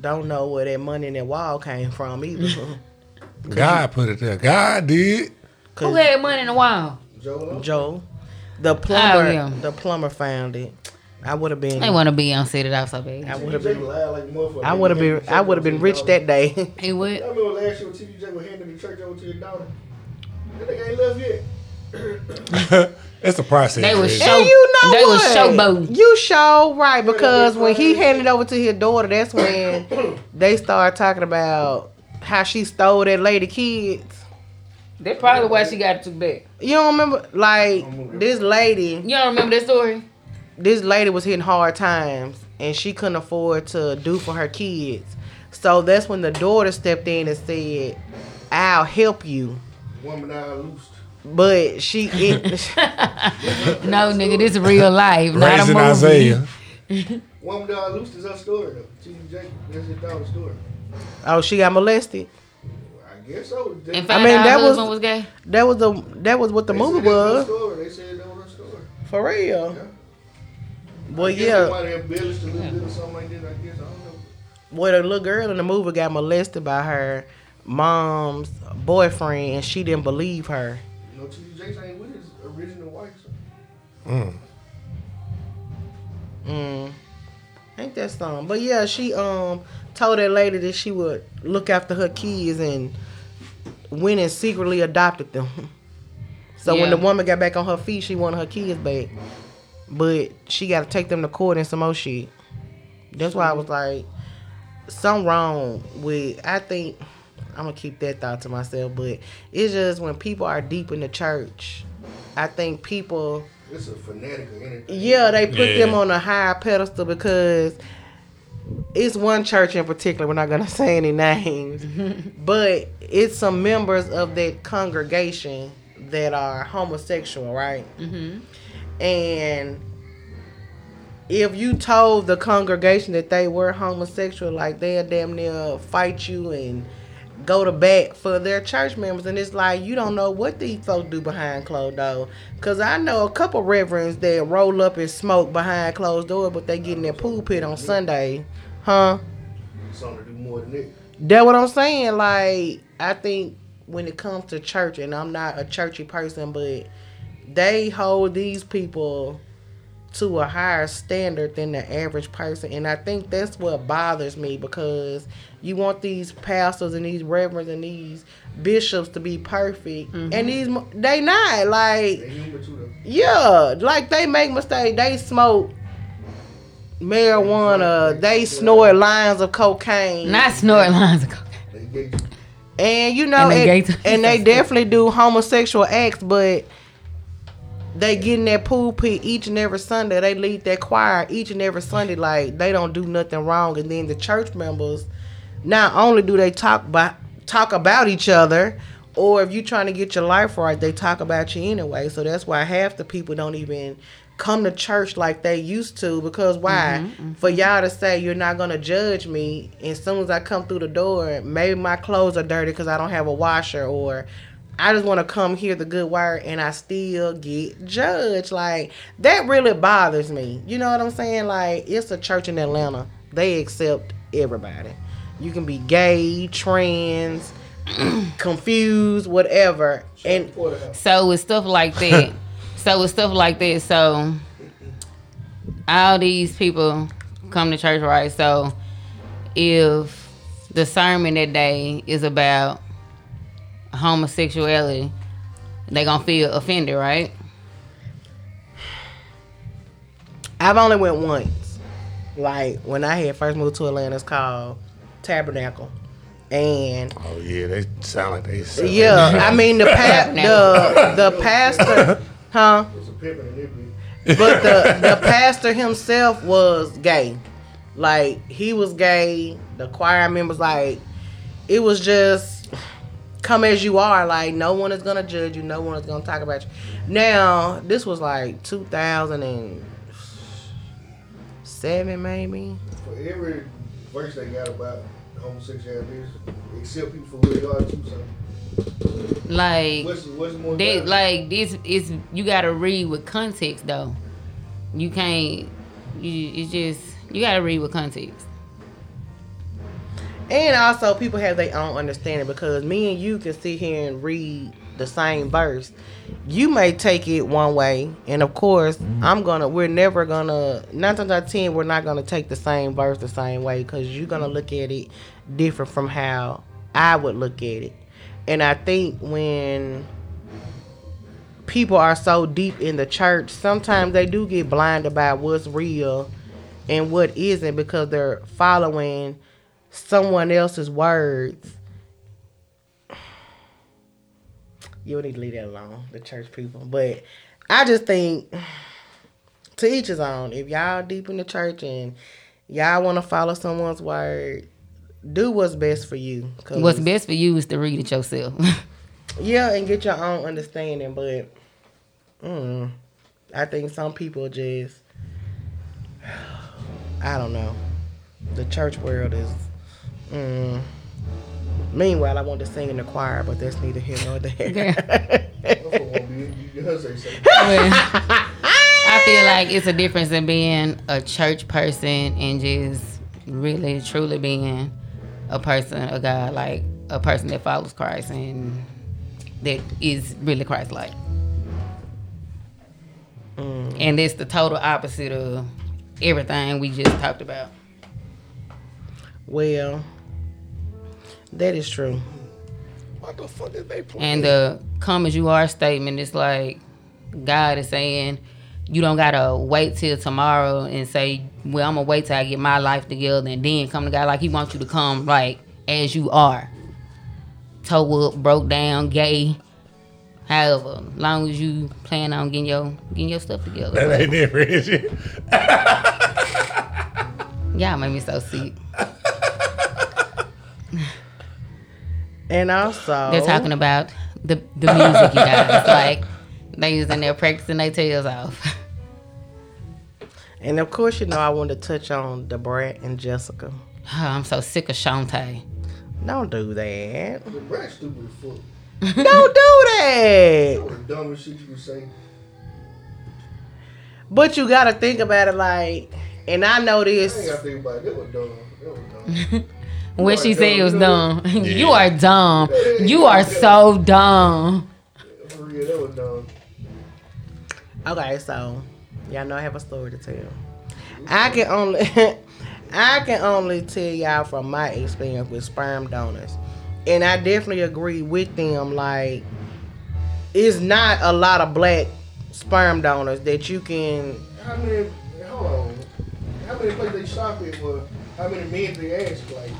don't know where that money in that wall came from either. [LAUGHS] [LAUGHS] God put it there. God did. who had money in the wall? Joel, Joe, the plumber, Oh, yeah. the plumber found it. I would have been. They want to be on set it off so I would have been. loud like motherfucker. I would have been. I would have been rich that day. [LAUGHS] He would. I remember last year when TJ was handing the church over to your daughter. That nigga ain't left yet. [LAUGHS] it's a process. They was Rich. show- And you know they was what? showboating. You show right because when he handed over to his daughter, that's when [COUGHS] they started talking about how she stole that lady kids. That's probably why she got it took back. You don't remember? Like this lady, You don't remember that story? This lady was hitting hard times and she couldn't afford to do for her kids. So that's when the daughter stepped in and said, "I'll help you." Woman I loosed. But she, it, [LAUGHS] [LAUGHS] No, nigga, this is real life, not a Raising movie. Isaiah. Woman out loosed is her story though. TJ, that's his daughter's story. oh, she got molested. I guess so. They, And found mean, that was- was gay. That was the that was what the they movie said was was story. They said that was her story. for real. Yeah. Well, I guess They yeah. might have embellished a little bit or something like that. I guess I don't know. Well, the little girl in the movie got molested by her mom's boyfriend, and she didn't believe her. You know, T.D. Jakes ain't with his original wife. So. Mm. Ain't that something? But yeah, she um told that lady that she would look after her kids and went and secretly adopted them. [LAUGHS] So when the woman got back on her feet, she wanted her kids back. But she got to take them to court and some more shit. That's why I was like, something wrong with. I think I'm gonna keep that thought to myself. But it's just when people are deep in the church, I think people. It's a fanatic or anything. Yeah, they put Yeah. them on a higher pedestal because it's one church in particular. We're not gonna [LAUGHS] say any names, [LAUGHS] but it's some members of that congregation that are homosexual, right? Mm-hmm. And if you told the congregation that they were homosexual, like they'll damn near fight you and go to bat for their church members. And it's like, you don't know what these folks do behind closed doors. Because I know a couple reverends that roll up and smoke behind closed doors, but they get in their pulpit on Sunday. Huh? Something to do more than that. That what I'm saying. Like, I think when it comes to church, and I'm not a churchy person, but they hold these people to a higher standard than the average person. And I think that's what bothers me because you want these pastors and these reverends and these bishops to be perfect. Mm-hmm. And these, mo- they not. Like, They human too though. yeah, like they make mistakes. They smoke marijuana. They snort lines of cocaine. Not snort lines of cocaine. They gay too. And you know, And they and, gay too. and they [LAUGHS] definitely do homosexual acts, but they get in that pulpit each and every Sunday. They lead that choir each and every Sunday, like they don't do nothing wrong. And then the church members, not only do they talk about talk about each other, or if you're trying to get your life right, they talk about you anyway. So that's why half the people don't even come to church like they used to because why mm-hmm, for mm-hmm. y'all to say you're not gonna judge me and as soon as i come through the door maybe my clothes are dirty because i don't have a washer or i just want to come hear the good word and i still get judged. Like that really bothers me. You know what i'm saying? Like it's a church in atlanta. They accept everybody. You can be gay trans [CLEARS THROAT] confused whatever. And So with stuff like that, [LAUGHS] so with stuff like that, so all these people come to church, right? So if the sermon that day is about homosexuality, they gonna feel offended, right? I've only went once. Like when I had first moved to Atlanta, it's called Tabernacle, and Oh yeah, they sound like they. Sound yeah, I mean the pa- [LAUGHS] the the pastor, huh? It's a pimp and a nigga. But the the pastor himself was gay. Like he was gay. The choir members like it was just come as you are. Like no one is gonna judge you. No one is gonna talk about you. Now this was like 2007 maybe. For every verse they got about homosexuality, except people for who they are too. So Like what's what's more? they like this is you gotta read with context though. You can't. You it's just you gotta read with context. And also, people have their own understanding because me and you can sit here and read the same verse. You may take it one way, and of course, mm-hmm. I'm gonna. We're never gonna. Nine times out of ten, we're not gonna take the same verse the same way because you're gonna mm-hmm. look at it different from how I would look at it. And I think when people are so deep in the church, sometimes they do get blinded by what's real and what isn't because they're following someone else's words. You need to leave that alone, the church people. But I just think to each his own. If y'all deep in the church and y'all want to follow someone's word, do what's best for you. What's best for you is to read it yourself. [LAUGHS] Yeah, and get your own understanding. But mm, I think some people just, [SIGHS] I don't know. The church world is. Mm. Meanwhile, I want to sing in the choir, but that's neither here nor there. That's what won't be. You heard say something. I feel like it's a difference in being a church person and just really truly being a person a God, like a person that follows Christ and that is really Christ like. and it's the total opposite of everything we just talked about. Well, that is true. What the fuck is they playing? And the come as you are statement is like God is saying you don't gotta wait till tomorrow and say, Well, I'm gonna wait till I get my life together and then come to God. Like he wants you to come like as you are. Toe up, broke down, gay. However, long as you plan on getting your getting your stuff together. that ain't it, Reggie. [LAUGHS] Y'all made me so sick. [LAUGHS] And also, They're talking about the the music, you guys. [LAUGHS] Like they was in there practicing their tails off. and of course, you know, I want to touch on the Brat and Jessica. Oh, I'm so sick of Shantae. Don't do that. The brat stupid as fuck. [LAUGHS] Don't do that. That was the dumbest shit you could say. But you gotta think about it like, and I know I ain't this. gotta think about it. That was dumb. That was dumb. [LAUGHS] When she said it was dumb. dumb. [LAUGHS] you are dumb. You are so dumb. For real, that was dumb. Okay, so y'all know I have a story to tell. I can only, [LAUGHS] I can only tell y'all from my experience with sperm donors, and I definitely agree with them. Like, it's not a lot of black sperm donors that you can How many? Hold on. How many places they shop at? For how many men they ask? Like,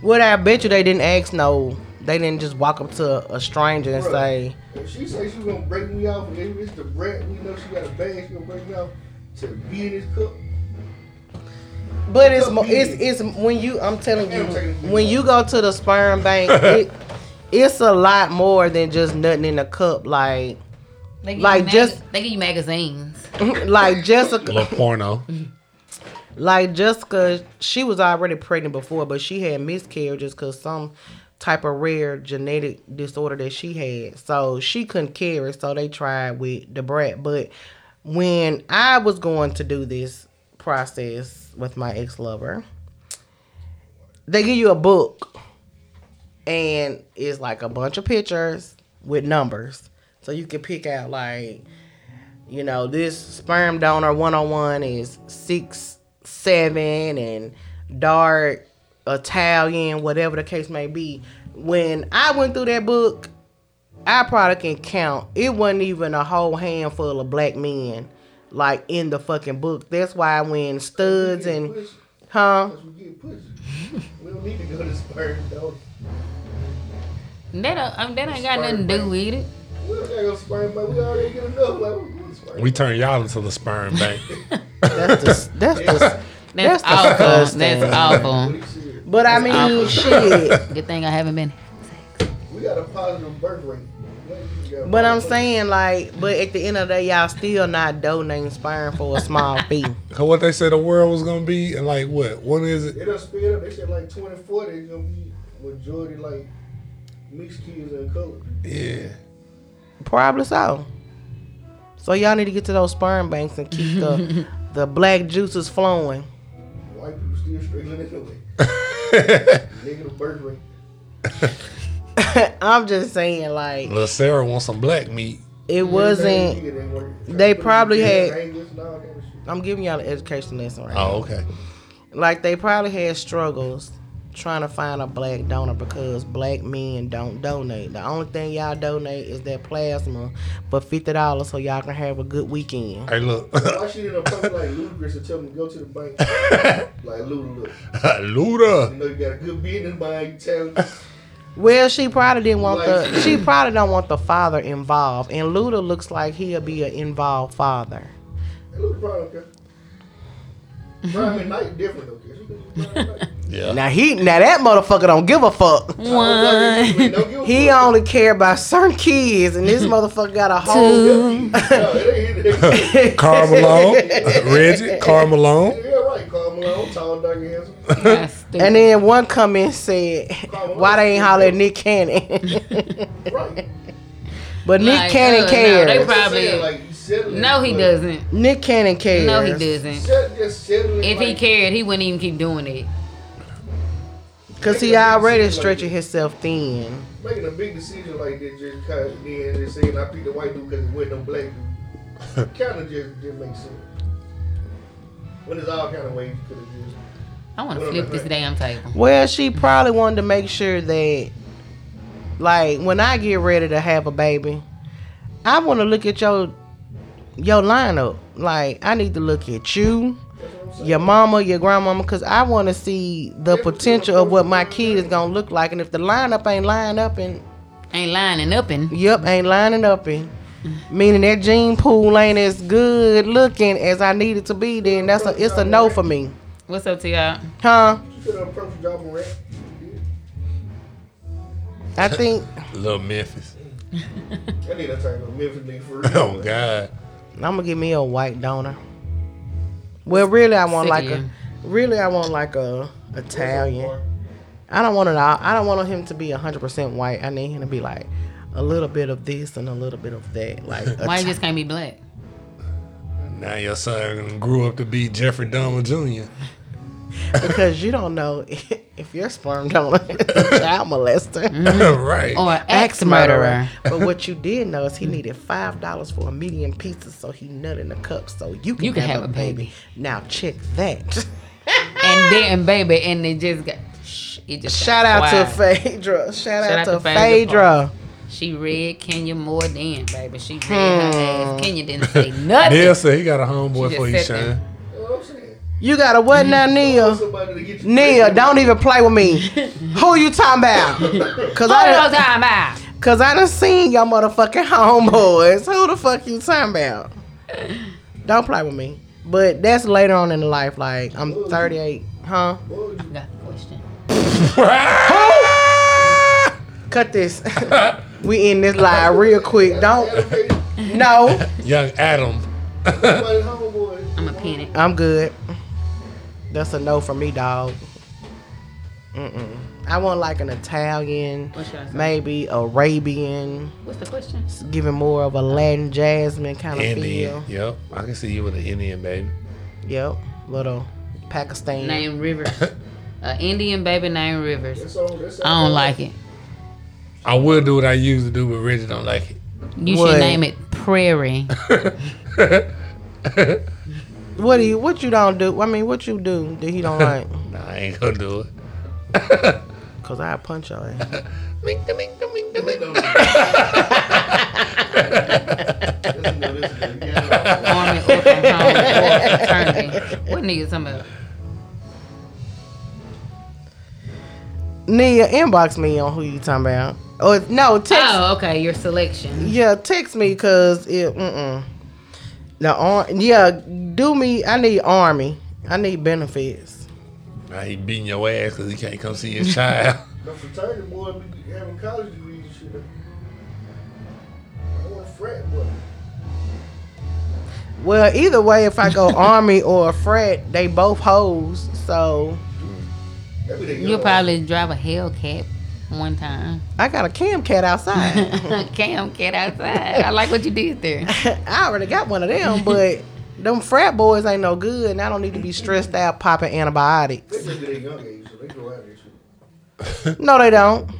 What I bet you they didn't ask no. They didn't just walk up to a stranger and Bruh. say, if she say she gonna break me off, and if it's the brat, we know she got a bag, she gonna break me off to be in this cup. but it's mo- it's it's when you I'm telling you when you go to the sperm bank, [LAUGHS] it, it's a lot more than just nothing in a cup. Like They give Like, you just- they give you magazines. [LAUGHS] like Jessica, Little porno. [LAUGHS] like Jessica, she was already pregnant before, but she had miscarriages because some type of rare genetic disorder that she had. So she couldn't carry, so they tried with the brat. But when I was going to do this process with my ex lover, they give you a book and it's like a bunch of pictures with numbers. So you can pick out like, you know, this sperm donor 101 is six seven and dark Italian, whatever the case may be. When I went through that book, I probably can count. It wasn't even a whole handful of black men like in the fucking book. That's why when studs and Pussy. huh? We [LAUGHS] we don't need to go to sperm donor. That don't, I that ain't got nothing to do with it. We don't gotta go sperm, but we already get enough. Like, we sperm. We turn y'all into the sperm bank. [LAUGHS] That's just that's just That's, That's awful. disgusting. That's awful. What he but I mean awful. shit. Good thing I haven't been. We got a positive birth rate. We But I'm saying like, but at the end of the day, y'all still not donating sperm for a small fee. [LAUGHS] Cause what they said the world was gonna be, and like what? When is it? They done sped up. They said like 2040 is gonna be majority like mixed kids and color. Yeah. Probably so. So y'all need to get to those sperm banks and keep the [LAUGHS] the black juice is flowing. White people still struggling anyway. [LAUGHS] Negative birth rate. [LAUGHS] I'm just saying, like, Little Sarah wants some black meat. it wasn't. They probably had- Angus and all kind of shit. I'm giving y'all an education lesson right Oh, okay. Like, they probably had struggles trying to find a black donor because black men don't donate. The only thing y'all donate is that plasma for fifty dollars so y'all can have a good weekend. Hey, look, Why she didn't come like Ludacris and tell me to go to the bank? [LAUGHS] like Luda, look. Luda. You know you got a good business mind. You tell me. Well, she probably didn't want the. She probably don't want the father involved, and Luda looks like he'll be an involved father. Hey, Luda probably don't care. Brian McKnight different though. 'Cause She could be Brian McKnight. Yeah. Now he, now that motherfucker don't give a fuck. One, Don't give a He only care about certain kids, and this motherfucker got a whole. [LAUGHS] two. No, it ain't- it [LAUGHS] ain't- Karl Malone, Reggie, Karl Malone. Yeah, right. Karl Malone, tall, dark, and handsome. That's stupid. [LAUGHS] And then one comment said, "Why they ain't holler at Nick Cannon?" Right. but Nick Like, Cannon uh, cares. No, they probably. Like, no, he doesn't. Nick Cannon cares. No, he doesn't. Set, just settling, If he cared, he wouldn't even keep doing it. Cause he already stretching himself thin. Making a big decision like that just cause then they saying I picked the white dude because it wasn't no black dude. [LAUGHS] kind of just didn't make sense. When it's all kind of ways you could have just. I want to flip this right. damn table. Well, she probably wanted to make sure that, like, when I get ready to have a baby, I want to look at your your lineup. Like, I need to look at you, your mama, your grandmama, because I want to see the potential of what my kid is gonna look like. And if the lineup ain't lined up and Ain't lining up and Yep, ain't lining up in. Meaning that gene pool ain't as good looking as I need it to be, then that's a it's a no for me. what's up to y'all? Huh? You could have approached Ja Morant. I [LAUGHS] think Little Memphis. I need that type of Memphis for real. Oh God. I'm gonna give me a white donor. Well really I want like of a really I want like a Italian. I don't want it all I don't want him to be hundred percent white. I need him to be like a little bit of this and a little bit of that. Like [LAUGHS] Why you just can't be black? Now your son grew up to be Jeffrey Dahmer Jr. [LAUGHS] because you don't know if your sperm donor is [LAUGHS] a child molester. [LAUGHS] right. Or an ex ex murderer. [LAUGHS] but what you did know is he needed five dollars for a medium pizza, so he nut in the cup, so you can, You can have, have a a baby. baby. Now check that. And then baby, and it just got. It just Shout got out to. Phaedra. Shout, Shout out, out to to Phaedra Phaedra. She read Kenya more than baby. She read Hmm. her ass. Kenya didn't say nothing. Neil said he got a homeboy She for just you, sat there. Shine. You know what I'm saying? You got a what now, Nia? Somebody to. Nia, don't even play with me. [LAUGHS] Who you talking about? [LAUGHS] Cause Hold I on, done, time out. cause I done seen your motherfucking homeboys. Who the fuck you talking about? Don't play with me. But that's later on in the life. Like I'm 38, huh? I got a question. Cut this. [LAUGHS] we in this live real quick. Don't. No, Young Adam. I'm a panic. I'm good. That's a no for me, dog. Mm-mm. I want like an Italian, What should I say? maybe Arabian, What's the question? giving more of a Latin jasmine kind of Indian. feel. Yep. I can see you with an Indian baby. Yep, little Pakistan. Name Rivers. [LAUGHS] uh, Indian baby named Rivers. That's all. That's I don't like it. I will do what I used to do, but Reggie don't like it. You What? should name it Prairie. [LAUGHS] [LAUGHS] What do you? What you don't do? I mean, what you do that he don't [LAUGHS] like? Nah, I ain't gonna do it. [LAUGHS] [LAUGHS] Cause I punch your ass. Army or from home or fraternity. What nigga talking about? Nia, inbox me on who you talking about. Or no, text. Oh, okay, your selection. Yeah, text me because it. Mm-mm. The ar- yeah, do me. I need army. I need benefits. Now he beating your ass because he can't come see his child. [LAUGHS] [LAUGHS] The fraternity boy be having college degrees and shit. I want a frat boy. Well, either way, if I go [LAUGHS] army or a frat, they both hoes. So Maybe they You'll young. probably drive a Hellcat one time. I got a cam cat outside. [LAUGHS] Cam cat outside. I like what you did there. [LAUGHS] I already got one of them, but them frat boys ain't no good, and I don't need to be stressed out popping antibiotics. They maybe they young age, so they go out there shit. No, they don't.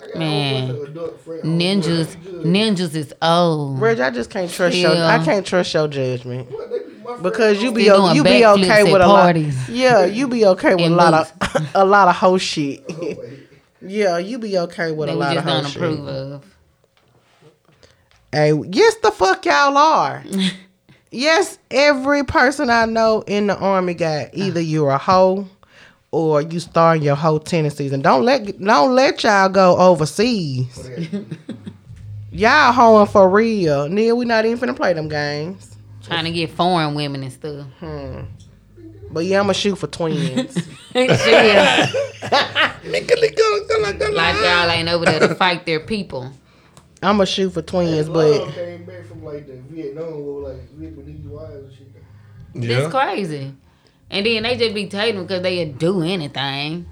I got a Man. whole bunch of adult frat Ninjas, ninjas is old. Reg, I just can't trust your. I can't trust your judgment. What, they be my Because you homeboys. be o- you be okay with a lot. parties. Yeah, you be okay with a And lot of [LAUGHS] a lot of hoe shit. [LAUGHS] yeah, you be okay with That a lot just of hoe don't shit. approve of. Hey, yes, the fuck y'all are. [LAUGHS] yes, every person I know in the army got either uh. you're a hoe or you starting your hoe tendencies, and don't let don't let y'all go overseas. y'all hoeing for real. Neil, we not even finna play them games. Trying to get foreign women and stuff. But yeah, I'ma shoot for twins. [LAUGHS] [LAUGHS] Like y'all ain't over there to fight their people. I'ma shoot for twins, Love but came back from like the Vietnam War, like Vietnamese wives and shit. Yeah. It's crazy. And then they just be taking because they do anything.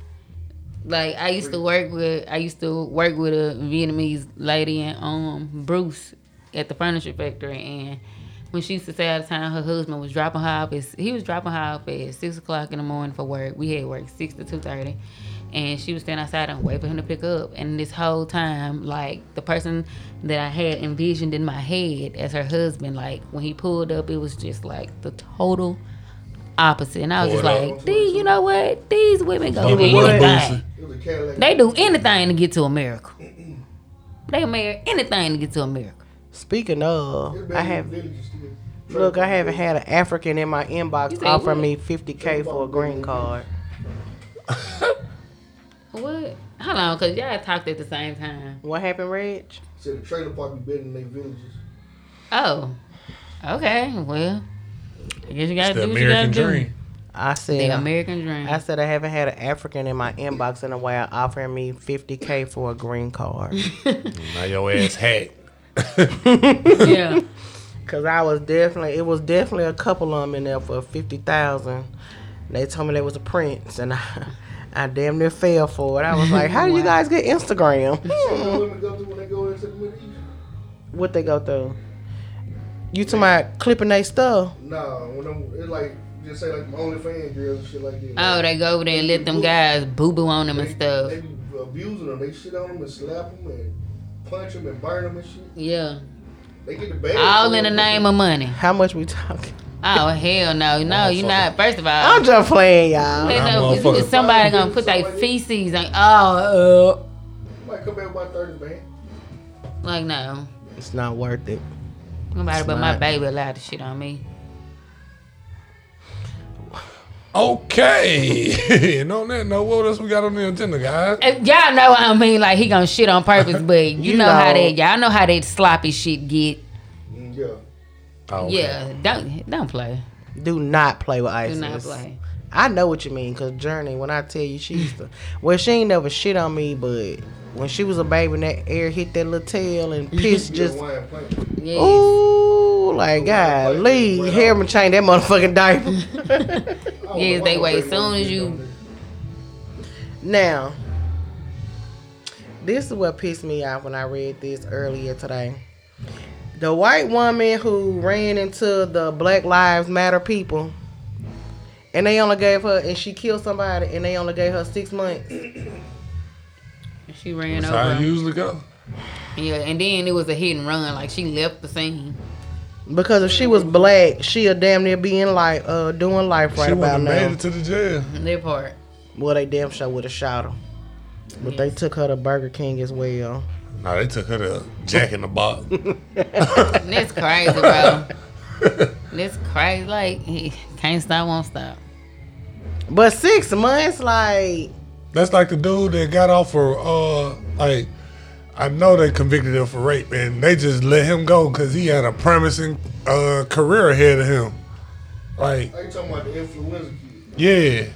Like I used to work with, I used to work with a Vietnamese lady and um Bruce at the furniture factory, and when she used to say all the time her husband was dropping her off, at, he was dropping her off at six o'clock in the morning for work. We had work six to two thirty, and she was standing outside and waiting for him to pick up. And this whole time, like the person that I had envisioned in my head as her husband, like when he pulled up, it was just like the total opposite. And I was just Pulled up. like, "These, you know what? These women go do anything. It was a Cadillac. They do anything to get to America. They marry anything to get to America." Speaking of, It's I have than villages still. look. I haven't had an African in my inbox You offer what? me 50k for a green card. [LAUGHS] What? Hold on, cause y'all talked at the same time. What happened, Reg? Said the trailer park be better than they villages. Oh, okay. Well, I guess you gotta The do what you gotta American do. dream. I The. American dream. I said I haven't had an African in my inbox in a while offering me 50k for a green card. [LAUGHS] Now your ass hacked. [LAUGHS] yeah. Cause I was definitely, it was definitely a couple of them in there for fifty thousand. They told me there was a prince, and [LAUGHS] I, I damn near fell for it. I was like, "How do you [LAUGHS] guys get Instagram? You know what women go through when they go into the Middle East? what they go through? You talking about clipping they stuff? No, when them, it's like just say like my OnlyFans girls and shit like that. Oh, they go over there and let them guys boo boo on them and stuff. They be abusing them. They shit on them and slap them and punch them and burn them and shit. Yeah. They get the bag. All in the name of money. How much we talking? Oh hell no, [LAUGHS] no, you not. First of all, I'm just playing, y'all. they Nah, know if- motherfucker. if somebody gonna put their feces on. Oh, Might come back about thirty band. uh, like no, It's not worth it. nobody It's but my baby allowed to shit on me. Okay. [LAUGHS] and on that note, what else we got on the agenda, guys? Uh, Y'all know what I mean, like he gonna shit on purpose, [LAUGHS] but you, You know, how know. that y'all know how that sloppy shit get. Yeah. Oh, okay. Yeah, don't don't play, Do not play with ice. do not play. I know what you mean, cause Journey, when I tell you she used to, well, she ain't never shit on me, but when she was a baby and that air hit that little tail and piss just, wine plant. Yes. ooh, like God, Lee, hair and change that motherfucking diaper. I [LAUGHS] Yes, they wait. ready Soon as you- now, this is what pissed me off when I read this earlier today. The white woman who ran into the Black Lives Matter people, and they only gave her, and she killed somebody, and they only gave her six months. She ran That's how over. it him. usually go. Yeah, and then it was a hit and run. Like she left the scene. Because if she was black, she'd damn near be in like uh doing life right she about wouldn't have made now. it to the jail. That part. Well, they damn sure would have shot her. But they took her to Burger King as well. No, they took her to Jack in the Box. [LAUGHS] That's crazy, bro. That's crazy. Like he [LAUGHS] can't stop, won't stop. But six months, like That's like the dude that got off for uh like I know they convicted him for rape and they just let him go because he had a promising uh career ahead of him. Like, Are you talking about the affluenza kid? yeah.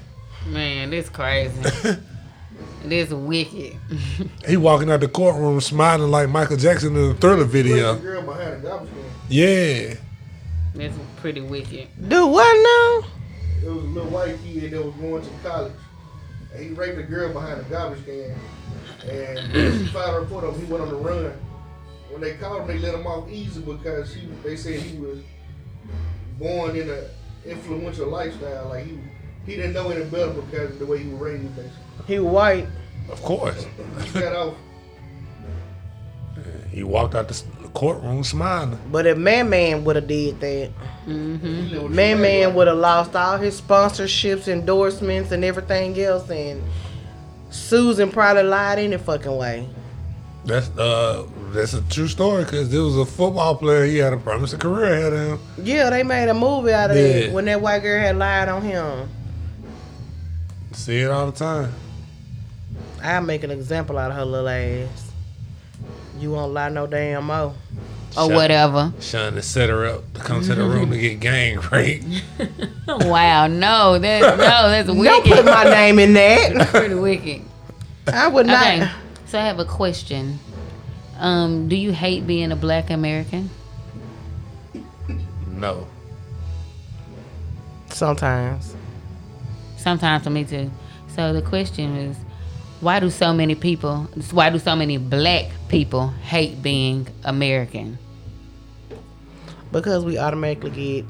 Man, this crazy. [LAUGHS] this wicked. [LAUGHS] He walking out the courtroom smiling like Michael Jackson in the thriller video. the girl behind the garbage can? Yeah. That's pretty wicked. do what now? It was a little white kid that was going to college. And he raped a girl behind a garbage can. And when she filed a report on him, he went on the run. When they called him, they let him off easy because he, they said he was born in an influential lifestyle. Like he, he didn't know any better because of the way he was raised, basically. He white. Of course. He got off. He walked out the courtroom smiling. But if Man Man would have did that, with Man Man would have lost all his sponsorships, endorsements, and everything else, and Susan probably lied any fucking way. That's uh that's a true story because there was a football player. He had a promising career ahead of him. Yeah, they made a movie out of Yeah. it when that white girl had lied on him. See it all the time. I make an example out of her little ass. You won't lie no damn more. Or Shut- whatever. Trying to set her up to come to the room to get gang raped. [LAUGHS] wow, no, that's no, that's wicked. Don't wicked. put my name in that. [LAUGHS] pretty wicked. I would not. Okay, so I have a question. Um, do you hate being a black American? No. Sometimes. Sometimes for me too. So the question is, why do so many people, why do so many black people hate being American? Because we automatically get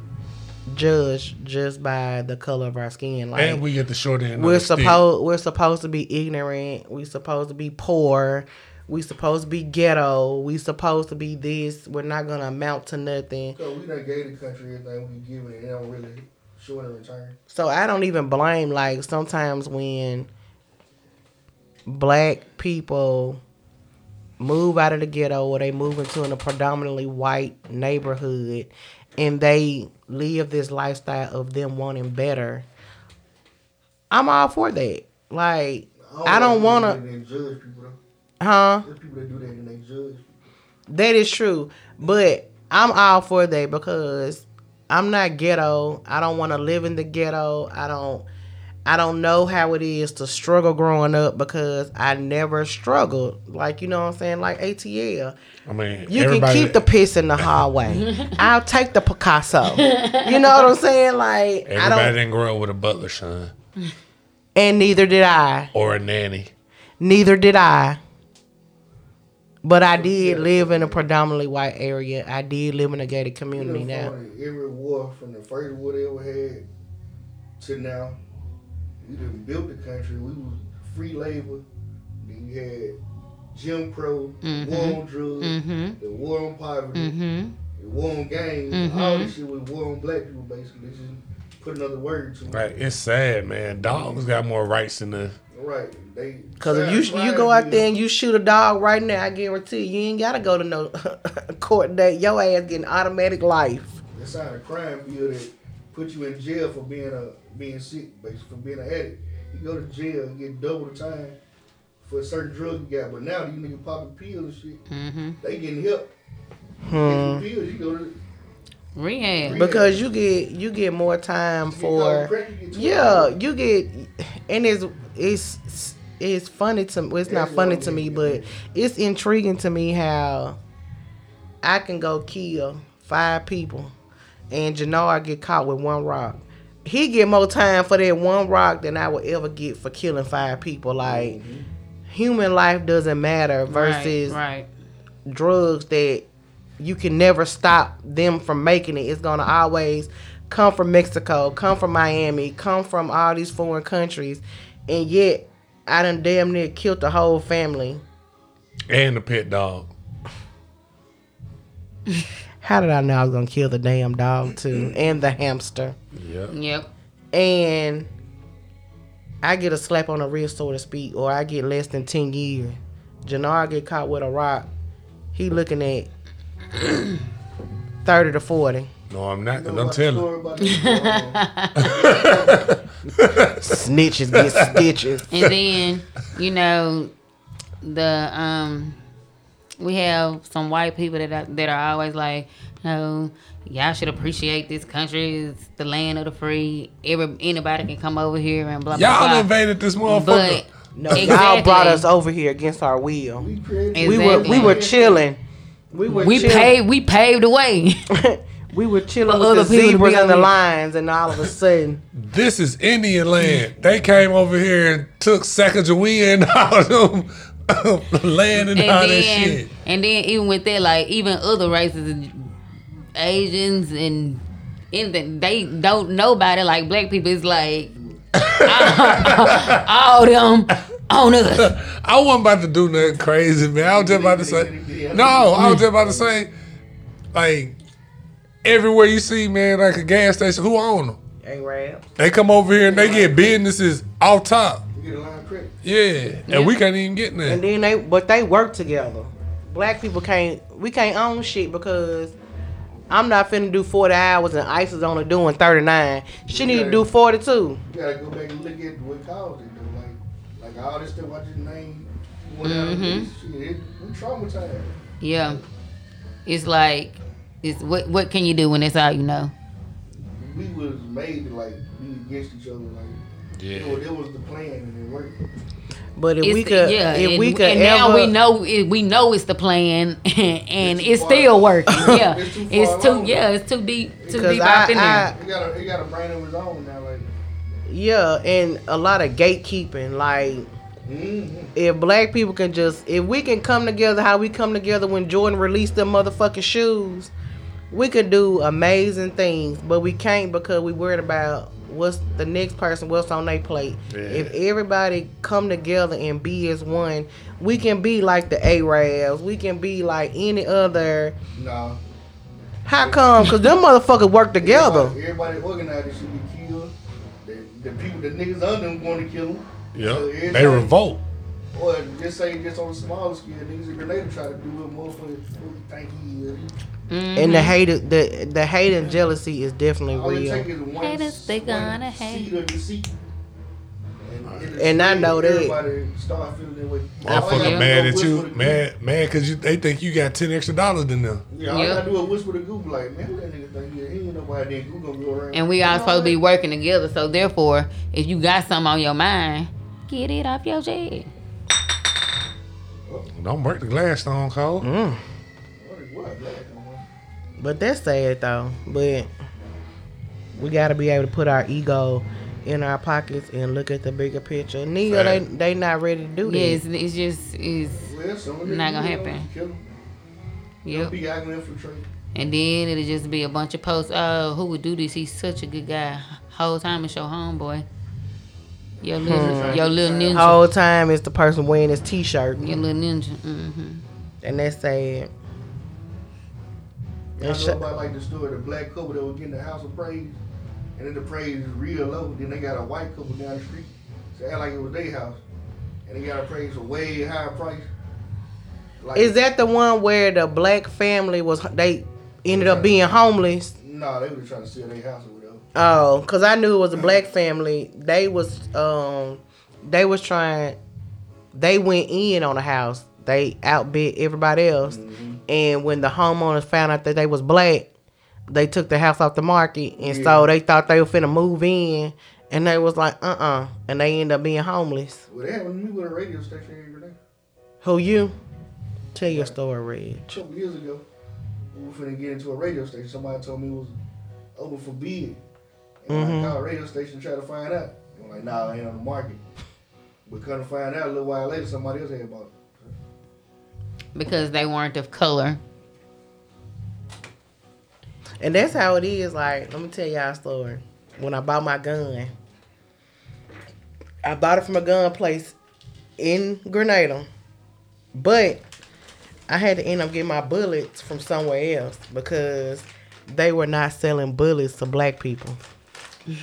judged just by the color of our skin. Like and we get the short end we're supposed we're supposed to be ignorant. we're supposed to be poor. We supposed to be ghetto. We supposed to be this. We're not gonna amount to nothing. So we done gave the country everything we give it, and they don't really show it in return. So I don't even blame like sometimes when black people move out of the ghetto or they move into a predominantly white neighborhood and they live this lifestyle of them wanting better. I'm all for that. Like I don't want to. Judge people huh? There's people that do that and they judge. That is true. But I'm all for that because I'm not ghetto. I don't want to live in the ghetto. I don't I don't know how it is to struggle growing up because I never struggled. Like, you know what I'm saying? Like ATL. I mean, You can keep the [LAUGHS] piss in the hallway. [LAUGHS] I'll take the Picasso. You know what I'm saying? Like I Everybody don't didn't grow up with a butler son and neither did I. or a nanny. Neither did I. But I did live in a predominantly white area. I did live in a gated We community done now. every war from the first war they ever had to now. We done built the country. We was free labor. Then you had Jim Crow, war on drugs, Mm-hmm. the war on poverty, Mm-hmm. the war on gangs. All this shit was war on black people basically. They just put another word to it. Right, it's sad, man. Dogs got more rights than the. Right. They Cause if you you go out there and you shoot a dog right now, I guarantee you, you ain't gotta go to no [LAUGHS] court date. Your ass getting automatic life. they signed a crime bill that put you in jail for being a being sick, basically for being an addict. You go to jail and get double the time for a certain drug you got. But now these niggas popping pills and shit, Mm-hmm. they getting help. Hmm. Get pills, you go to Rehab. Because you get you get more time you for caught crack, you get yeah, you get and it's it's it's funny to well, it's not funny to me, but it's intriguing to me how I can go kill five people and Jannar get caught with one rock. He get more time for that one rock than I would ever get for killing five people. Like mm-hmm. human life doesn't matter versus right, drugs that you can never stop them from making it. It's gonna always come from Mexico, come from Miami, come from all these foreign countries, and yet I done damn near killed the whole family. And the pet dog. [LAUGHS] How did I know I was gonna kill the damn dog too, and the hamster, Yep. Yep. and I get a slap on the wrist, so to speak, or I get less than ten years. Jannar get caught with a rock. He looking at [CLEARS THROAT] thirty to forty. No, I'm not. You Cause know I'm telling. story about this, [LAUGHS] Snitches get stitches. And then, you know, the um we have some white people that are, that are always like, you know, y'all should appreciate this country. It's the land of the free. Every anybody can come over here and blah blah blah. Y'all blah. invaded this motherfucker. But No, y'all brought us over here against our will. we Exactly. We were we were chilling. We were We chilling. paved we paved the way. [LAUGHS] we were chilling For with other the people to zebras and the over here. lions, and all of a sudden, This is Indian land. They came over here and took Sacagawea and [LAUGHS] all of them [LAUGHS] land and, and all that then shit. and then even with that, like even other races, Asians and anything, they don't know about it. Like black people, it's like [LAUGHS] all them on us. [LAUGHS] I wasn't about to do nothing crazy, man. I was just about to say, no, I was just about to say, like, everywhere you see, man, like a gas station, who own them? They come over here and they get businesses off top. We get a line of credit. Yeah, and we can't even get and there. then they but they work together. Black people can't we can't own shit because I'm not finna do 40 hours and ICE is only doing 39. She need to do 42. You gotta go back and look at what caused it though. Like like all this stuff I just named went out of this shit. We traumatized. Yeah, it's like it's what what can you do when that's all you know? We was made to like be against each other. Like Yeah. it, was, it was the plan and it worked. But if It's, we could, yeah, if and, we could and ever, now we know it, we know it's the plan, [LAUGHS] and too it's far. still working. [LAUGHS] Yeah, It's too it's too yeah, it's too deep, too deep I- up in there. I- It got a it got a brain of its own now. Like yeah, and a lot of gatekeeping. Like mm-hmm. if black people can just if we can come together how we come together when Jordan released them motherfucking shoes we could do amazing things, but we can't because we worried about what's the next person, what's on their plate. Yeah. If everybody come together and be as one, we can be like the Arabs. We can be like any other. Nah. How come? Because them motherfuckers work together. Everybody, everybody organized should be killed. The, the people, the niggas under them going to kill them. Yeah. So they revolt. Or just say just on a smaller scale, niggas in Grenada try to do what motherfuckers who you think he is. And the hate, the the hate and jealousy is definitely All real. is one, Haters, they one gonna hate. seed. And, it'll And I know that. Start feeling that way. I gotta Motherfucker mad at you, whisper to mad, mad, cause you they think you got ten extra dollars than them. Yeah, all I gotta do is whisper to Google like, man, who that nigga think he? He ain't nobody then Google go around. And we all supposed to be working together. So therefore, if you got something on your mind, get it off your chest. Don't break the glass, Stone Cold. Mm. What, what, black, come on. But that's sad though. But we got to be able to put our ego in our pockets and look at the bigger picture. Neither they Fact. they not ready to do Yeah, this. it's, it's just it's Well, some of them Not gonna niggas, you know, happen. Them. yep. Be and then it'll just be a bunch of posts. Oh, who would do this? He's such a good guy. Whole time it's your homeboy. Your little, Hmm. your little ninja. Whole time it's the person wearing his t-shirt, Your little ninja. hmm and that's sad. I And know sh- about like the story, the black couple that was getting the house of praise, and then the praise is real low. Then they got a white couple down the street, so act like it was their house, and they got a praise for way higher price. Like, Is that the one where the black family was they ended up being homeless? No, they were trying to sell their house or whatever. Oh, cause I knew it was a black family. They was um, they was trying. They went in on the house. They outbid everybody else. And when the homeowners found out that they was black, they took the house off the market, and so they thought they were finna move in, and they was like, uh, uh and they end up being homeless. Well, they happened to me with a radio station here today. Who you? Tell your story, Reg. A couple years ago, we were finna get into a radio station. Somebody told me it was open for bid. And Mhm. I called a radio station to try to find out. I'm like, nah, it ain't on the market. But couldn't find out a little while later, somebody else had bought it. Because they weren't of color. And that's how it is. Like, let me tell y'all a story. When I bought my gun, I bought it from a gun place in Grenada, but I had to end up getting my bullets from somewhere else because they were not selling bullets to black people. [LAUGHS]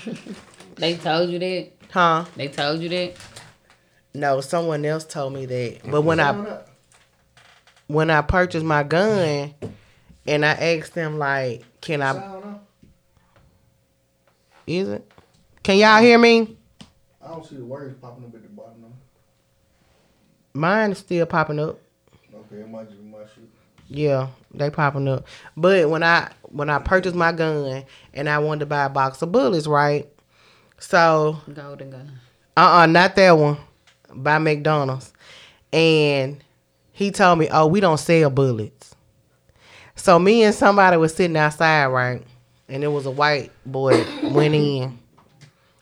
They told you that. Huh? They told you that. No, someone else told me that. But when I out. When I purchased my gun, and I asked them like, "Can I? Is it? Can y'all hear me?" I don't see the words popping up at the bottom. Though. Mine is still popping up. Okay, it might just be my shit. Yeah, they popping up. But when I when I purchased my gun and I wanted to buy a box of bullets, right? So Golden gun. uh uh not that one. By McDonald's. And he told me, Oh, we don't sell bullets. So me and somebody was sitting outside, right? And it was a white boy [COUGHS] went in.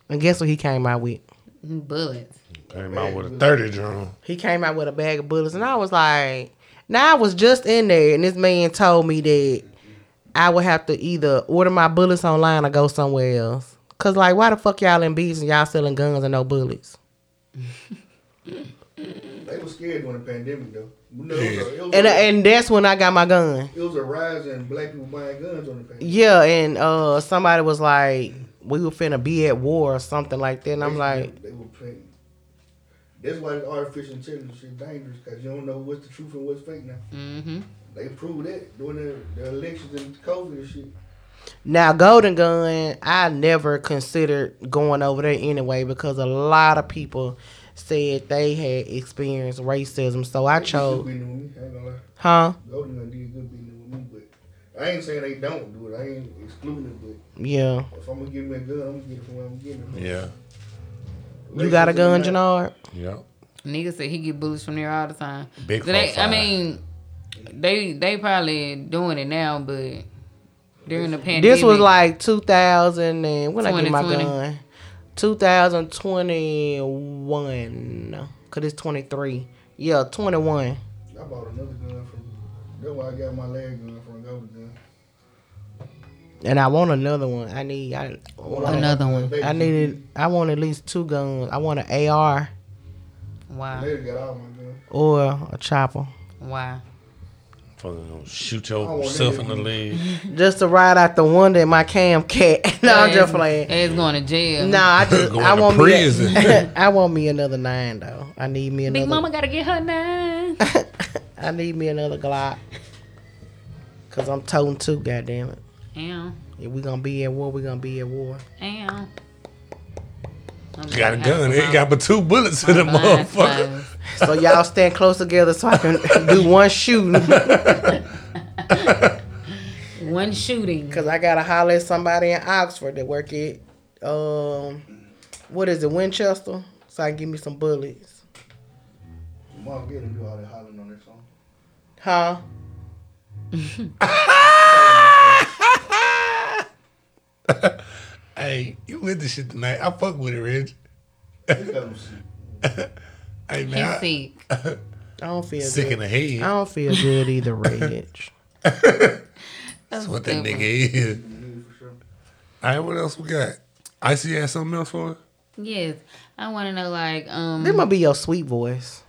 And guess what he came out with? Bullets. Came out with a thirty drum. He came out with a bag of bullets, and I was like, now I was just in there, and this man told me that I would have to either order my bullets online or go somewhere else. Cause like, why the fuck y'all in beats and y'all selling guns and no bullets? They were scared during the pandemic though. You know, it, was a, And a, and that's when I got my gun. it was a rise in black people buying guns on the pandemic. Yeah, and uh, somebody was like, we were finna be at war or something like that, and I'm They- like, they were playing. That's why the artificial intelligence is dangerous because you don't know what's the truth and what's fake now. Mm-hmm. They proved that during the, the elections and COVID and shit. Now, Golden Gun, I never considered going over there anyway because a lot of people said they had experienced racism. So I chose, good beating with me. I ain't huh? Golden did good beating with me, but I ain't saying they don't do it. I ain't excluding it, but Yeah. if I'm gonna give me a gun, I'm gonna get it from where I'm getting it. from. Yeah. You got a gun, Racism, Jannard? Yep. Nigga said he get bullets from there all the time. Big So they, I mean, they they probably doing it now, but during the pandemic, This was like 2000 and when I get my 2020. gun? 2021. Cause it's 23. Yeah, 21. I bought another gun from. That's why I got my leg gun from Golden Gun. And I want another one. I need. I, Another one. I needed. I want at least two guns. I want an AR Wow. They got all my guns. or a chopper, Wow. Fucking shoot yourself in the oh, leg. just to ride out the one that my cam cat. [LAUGHS] no, I'm just It's- playing. It's going to jail. No, I just Going I to want me. prison. A, [LAUGHS] I want me another nine though. I need me another. Big. Mama gotta get her nine. [LAUGHS] I need me another Glock. Cause I'm toting two. Goddamn it. Ow. If we gonna be at war, we gonna be at war. Ow. Got a gun. It got but two bullets in the motherfucker. So y'all stand close together so I can [LAUGHS] do one shooting. [LAUGHS] One shooting. Cause I gotta holler at somebody in Oxford that work at um what is it, Winchester? So I can give me some bullets. Mom get him do all that hollering on that song. Huh? [LAUGHS] Hey, you with this shit tonight? I fuck with it, Rich. He got him sick. Hey He's man, I, sick. [LAUGHS] I don't feel sick good. in the head. I head. don't feel [LAUGHS] good either, Rich. That's what that stupid. nigga is. All right, what else we got? I see you has something else for us? Yes. I want to know, like, um, This might be your sweet voice.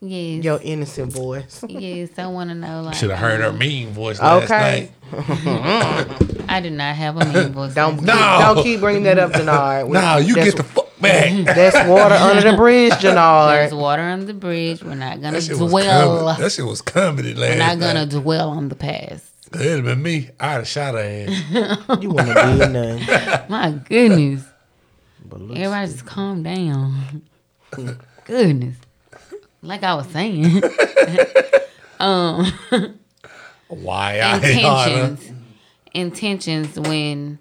yes. Your innocent voice. Yes, I want to know, like, Should have heard her mean voice last Okay. night. [LAUGHS] I did not have a mean voice. Don't No. don't keep bringing that up, Denard. [LAUGHS] Nah, you get the fuck back. [LAUGHS] That's water under the bridge, There's Denard. water under the bridge. We're not gonna That shit was dwell. comedy. That shit was comedy last We're not gonna night. dwell on the past. It'd have been me. I'd have shot her ass. You want to do nothing. My goodness. But look, Everybody just calm down. goodness. Like I was saying. um Why intentions. Intentions when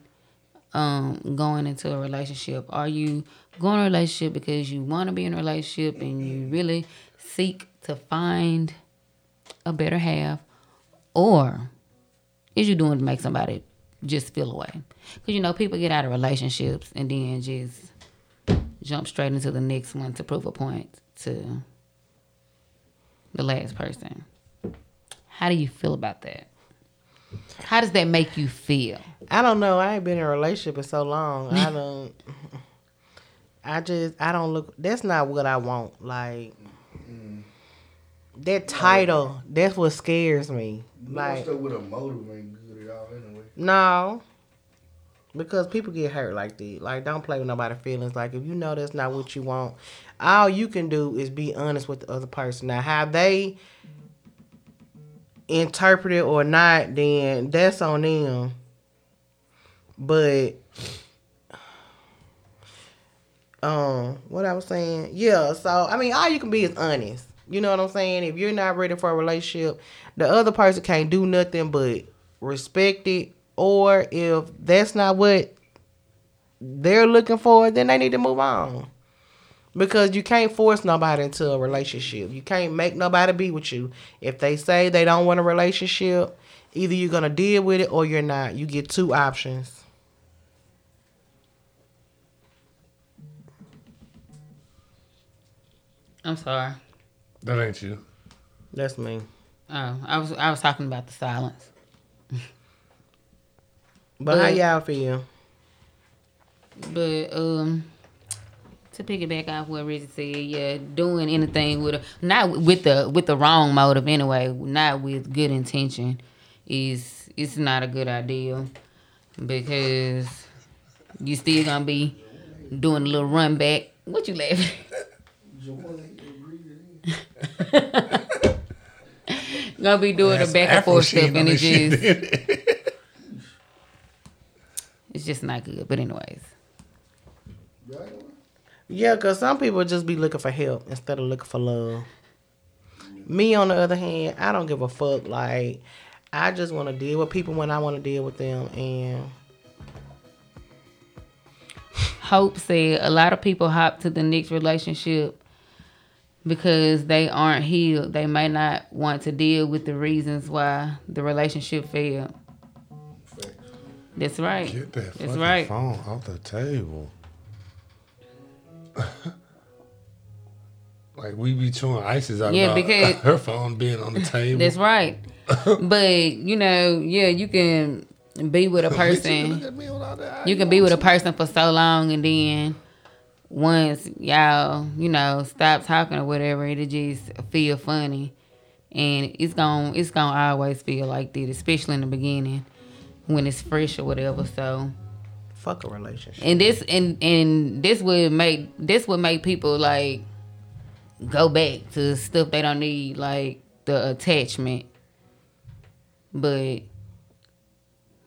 um going into a relationship. Are you going to a relationship because you want to be in a relationship and you really seek to find a better half or is you doing to make somebody just feel away? Because you know people get out of relationships and then just jump straight into the next one to prove a point to the last person. How do you feel about that? How does that make you feel? I don't know. I ain't been in a relationship in so long. I [LAUGHS] don't. I just I don't look. That's not what I want. Like that title. That's what scares me. Doing Like stuff with a motive ain't good at all anyway. no. Because people get hurt like that. Like, don't play with nobody's feelings. Like, if you know that's not what you want, all you can do is be honest with the other person. Now, how they interpret it or not, then that's on them. But, um, what I was saying, yeah. So, I mean, all you can be is honest. You know what I'm saying? If you're not ready for a relationship, the other person can't do nothing but respect it. Or if that's not what they're looking for, then they need to move on. Because you can't force nobody into a relationship. You can't make nobody be with you. If they say they don't want a relationship, either you're gonna deal with it or you're not. You get two options. I'm sorry. That ain't you. That's me. Oh, I was I was talking about the silence. But how y'all feel? But um, to piggyback off what Richard said, yeah, doing anything with a not with the with the wrong motive anyway, not with good intention, is it's not a good idea because you still gonna be doing a little run back. What you laughing? [LAUGHS] gonna be doing a back and forth sheen stuff, and it this shit, just it? [LAUGHS] it's just not good. But anyways. Yeah, because some people just be looking for help instead of looking for love. Me, on the other hand, I don't give a fuck. Like, I just want to deal with people when I want to deal with them. And Hope said a lot of people hop to the next relationship because they aren't healed. They may not want to deal with the reasons why the relationship failed. That's right. Get that That's fucking right. phone off the table. [LAUGHS] like we be chewing ices out Yeah, because- [LAUGHS] her phone being on the table. That's right. [LAUGHS] but you know, yeah, you can be with a person. at me with all that. You can be with a person for so long and then once y'all, you know, stop talking or whatever, it'll just feel funny. And it's gonna it's gonna always feel like that, especially in the beginning when it's fresh or whatever. So Fuck a relationship. and this and and this would make this would make people like go back to stuff they don't need like the attachment but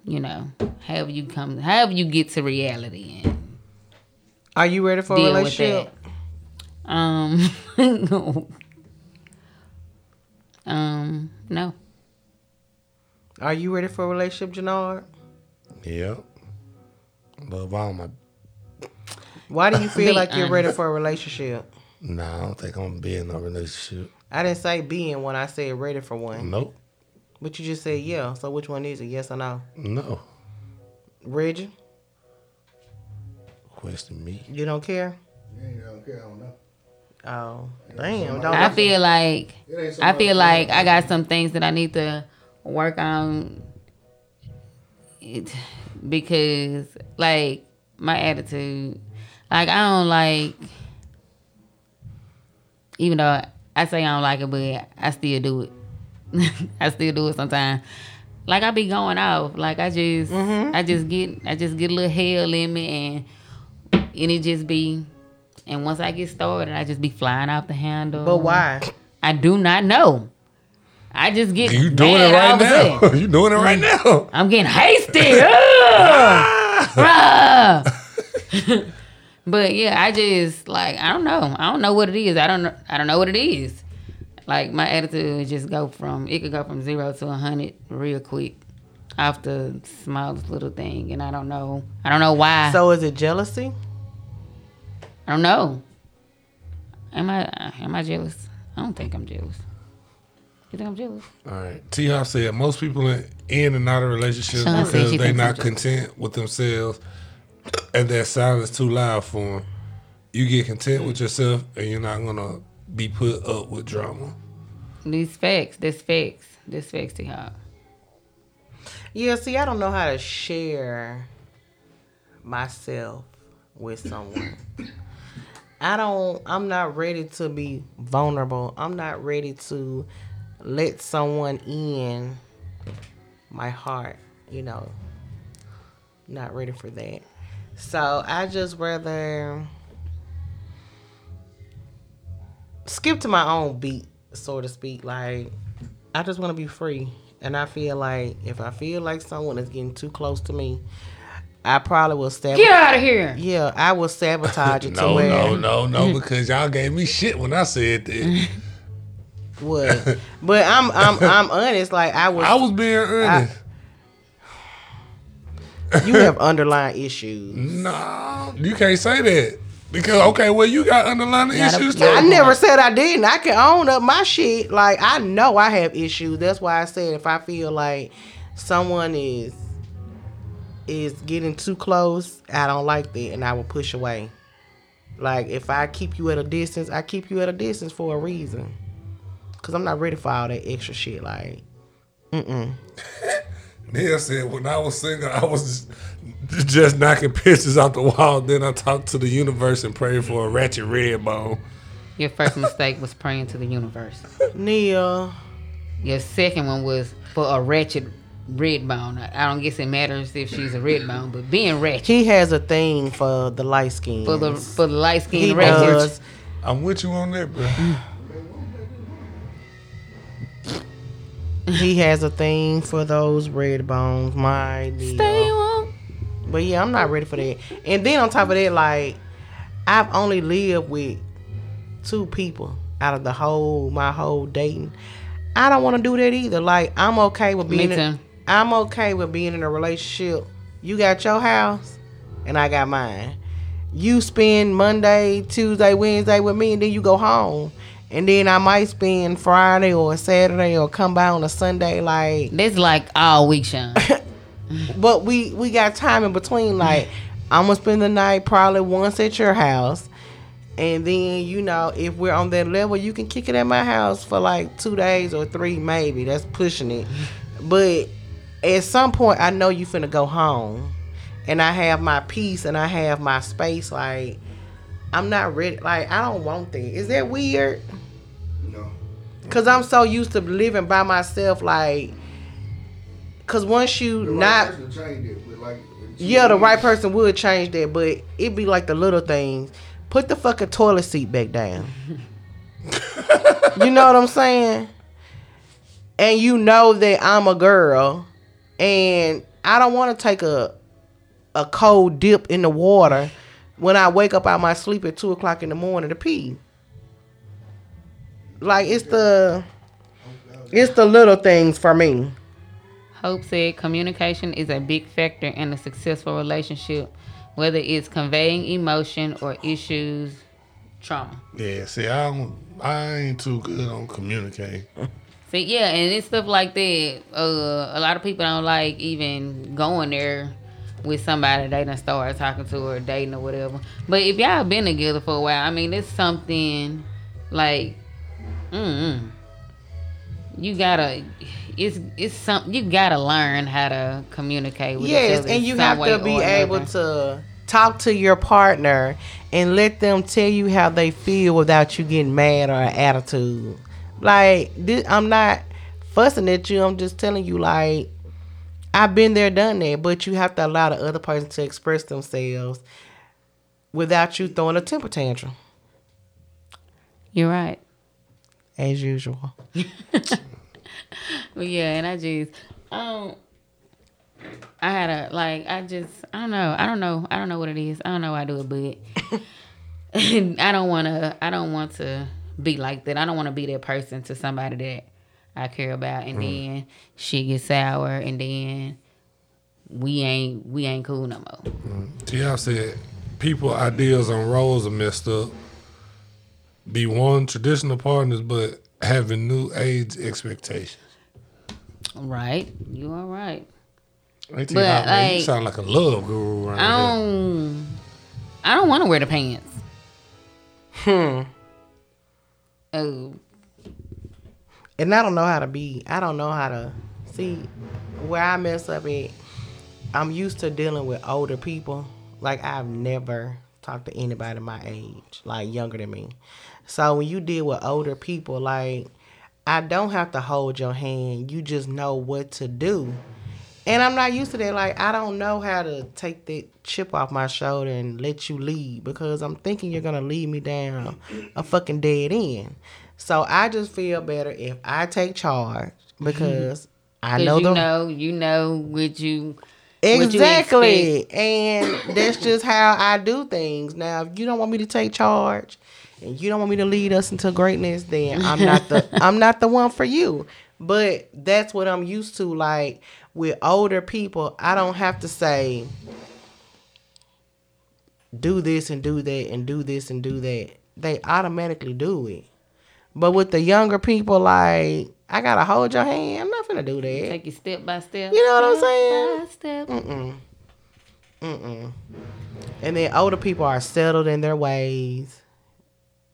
you know however you come however you get to reality and Are you ready for a deal with relationship? that um [LAUGHS] um no Are you ready for a relationship, Janard? Yep. Love all my. Why do you feel like you're ready for a relationship? Nah, I don't think I'm gonna be in a relationship. I didn't say being when I said ready for one. Nope. But you just said yeah. So which one is it? Yes or no? No. Reggie, Question me. you don't care? You don't care, I don't know. Oh, damn. Don't i feel like It ain't so I feel like I got some things that I need to work on it because like my attitude like I don't like even though I say I don't like it but I still do it. [LAUGHS] I still do it sometimes. Like I be going off. Like I just mm-hmm. I just get I just get a little hell in me and and it just be and once I get started I just be flying off the handle. But why? I do not know. I just get You doing mad it right now. sudden. [LAUGHS] you doing it right now. I'm getting hasty. [LAUGHS] Ugh. [LAUGHS] But yeah, I just like I don't know. I don't know what it is. I don't know. I don't know what it is. Like my attitude would just go from it could go from zero to a hundred real quick off the smallest little thing, and I don't know. I don't know why. So is it jealousy? I don't know. Am I am I jealous? I don't think I'm jealous. You think I'm jealous? All right. T Hop said most people in, in and out of relationships Sean because they thinks not content with themselves and their silence too loud for them. You get content with yourself and you're not gonna be put up with drama. These facts. This facts. This facts to y'all. Yeah, see, I don't know how to share myself with someone. I don't, I'm not ready to be vulnerable. I'm not ready to let someone in my heart, you know. Not ready for that. So I just rather skip to my own beat, so to speak. Like, I just want to be free. And I feel like if I feel like someone is getting too close to me, I probably will sabotage. Get out of here. Yeah, I will sabotage it to [LAUGHS] No, where no, no, no, because y'all gave me shit when I said that. [LAUGHS] what. But I'm I'm I'm honest. Like I was, I was being earnest. you have underlying issues. no, you can't say that. Because okay, well you got underlying Yeah, issues too. I never said I didn't. I can own up my shit. Like I know I have issues. That's why I said if I feel like someone is is getting too close, I don't like that, and I will push away. Like if I keep you at a distance, I keep you at a distance for a reason. Cause I'm not ready for all that extra shit. Like, mm-mm. [LAUGHS] Neil said when I was single, I was just knocking pictures off the wall. Then I talked to the universe and prayed for a ratchet red bone. Your first mistake was praying to the universe. Neil, Your second one was for a ratchet red bone. I I don't guess it matters if she's a red bone, but being ratchet he has a thing for the light skin. for the for the light skin skinned ratchet. I'm with you on that, bro. He has a thing for those red bones. My. Stay on. But yeah, I'm not ready for that. And then on top of that, like I've only lived with two people out of the whole my whole dating. I don't want to do that either. Like I'm okay with Me being. In. I'm okay with being in a relationship. You got your house, and I got mine. You spend Monday, Tuesday, Wednesday with me, and then you go home. And then I might spend Friday or Saturday or come by on a Sunday. Like That's like all week, Sean. [LAUGHS] but we we got time in between. Like I'm gonna spend the night probably once at your house, and then you know if we're on that level, you can kick it at my house for like two days or three, maybe. That's pushing it. But at some point I know you finna go home and I have my peace and I have my space like I'm not ready like I don't want that. Is that weird? Cause I'm so used to living by myself like cause once you The not it, like. yeah, the right person would change that, but it'd be like the little things. Put the fucking toilet seat back down. you know what I'm saying? And you know that I'm a girl and I don't want to take a a cold dip in the water when I wake up out my sleep at two o'clock in the morning to pee. Like it's the it's the little things for me. Hope said communication is a big factor in a successful relationship, whether it's conveying emotion or issues, trauma. Yeah, see, I don't, I ain't too good on communicating. See, yeah, and it's stuff like that. Uh, a lot of people don't like even going there with somebody they done started talking to or dating or whatever. But if y'all been together for a while, I mean, it's something like, mm, you gotta. It's it's something you gotta learn how to communicate with Yes, and you have to be able another. to talk to your partner and let them tell you how they feel without you getting mad or an attitude. Like this, I'm not fussing at you. I'm just telling you like I've been there, done that. But you have to allow the other person to express themselves without you throwing a temper tantrum, You're right. As usual. [LAUGHS] But yeah, and I just, um, I had a like, I just, I don't know, I don't know, I don't know what it is. I don't know why I do it, but [LAUGHS] I don't want to, I don't want to be like that. I don't want to be that person to somebody that I care about, and then shit gets sour, and then we ain't, we ain't cool no more. T.I. said, people ideas on roles are messed up. Be one traditional partners, but having new age expectations. Right? You are right. Hey, T. But, Hop, man, you like- sound like a love guru around I don't, I don't want to wear the pants. Hmm. Oh, and I don't know how to be. I don't know how to see where I mess up at. I'm used to dealing with older people. Like I've never talked to anybody my age, like younger than me. So when you deal with older people, like I don't have to hold your hand. You just know what to do. And I'm not used to that. Like I don't know how to take that chip off my shoulder and let you lead because I'm thinking you're gonna lead me down a fucking dead end. So I just feel better if I take charge because I know you the know, you know what you what you exactly, and that's just how I do things. Now, if you don't want me to take charge and you don't want me to lead us into greatness, then I'm not the [LAUGHS] I'm not the one for you. But that's what I'm used to. Like with older people, I don't have to say do this and do that and do this and do that. They automatically do it. But with the younger people, like I gotta hold your hand. I'm not gonna do that. take it step by step. You know what I'm saying? Step by step. Mm-mm. Mm-mm. And then older people are settled in their ways.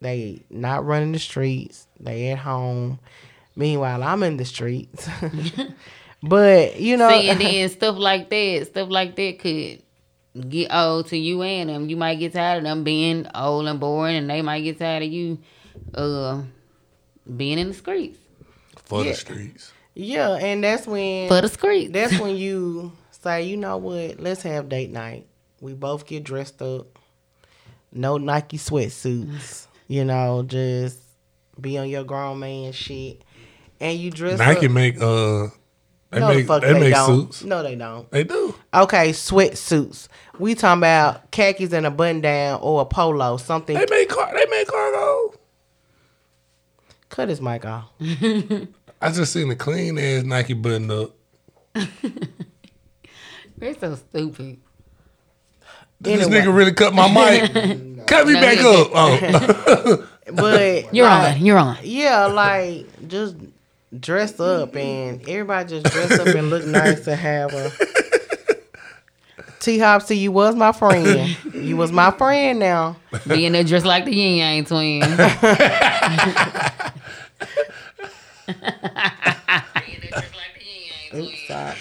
They not running the streets. They at home. Meanwhile, I'm in the streets. [LAUGHS] but you know, See, and [LAUGHS] then stuff like that, stuff like that could get old to you and them. You might get tired of them being old and boring, and they might get tired of you, uh, being in the streets for Yeah. the streets. yeah, and that's when for the streets. that's [LAUGHS] when you say, you know what? Let's have date night. We both get dressed up. No Nike sweatsuits. You know, just be on your grown man shit. And you dress Nike up. make uh, they no, make the fuck they, they, make don't. suits. No, they don't. They do. Okay, sweatsuits. We talking about khakis and a button down or a polo, something. They make car. They make cargo. Cut his mic off. [LAUGHS] I just seen a clean ass Nike button up. They're so stupid. Did This nigga really cut my [LAUGHS] mic. cut me No, back up. Oh. [LAUGHS] But [LAUGHS] You're like, on. You're on. Yeah, like just dress up and everybody just dress up and look nice to have a T Hopsy, you was my friend. You was my friend now. Being there just like the yin yang twin. Oops, sorry.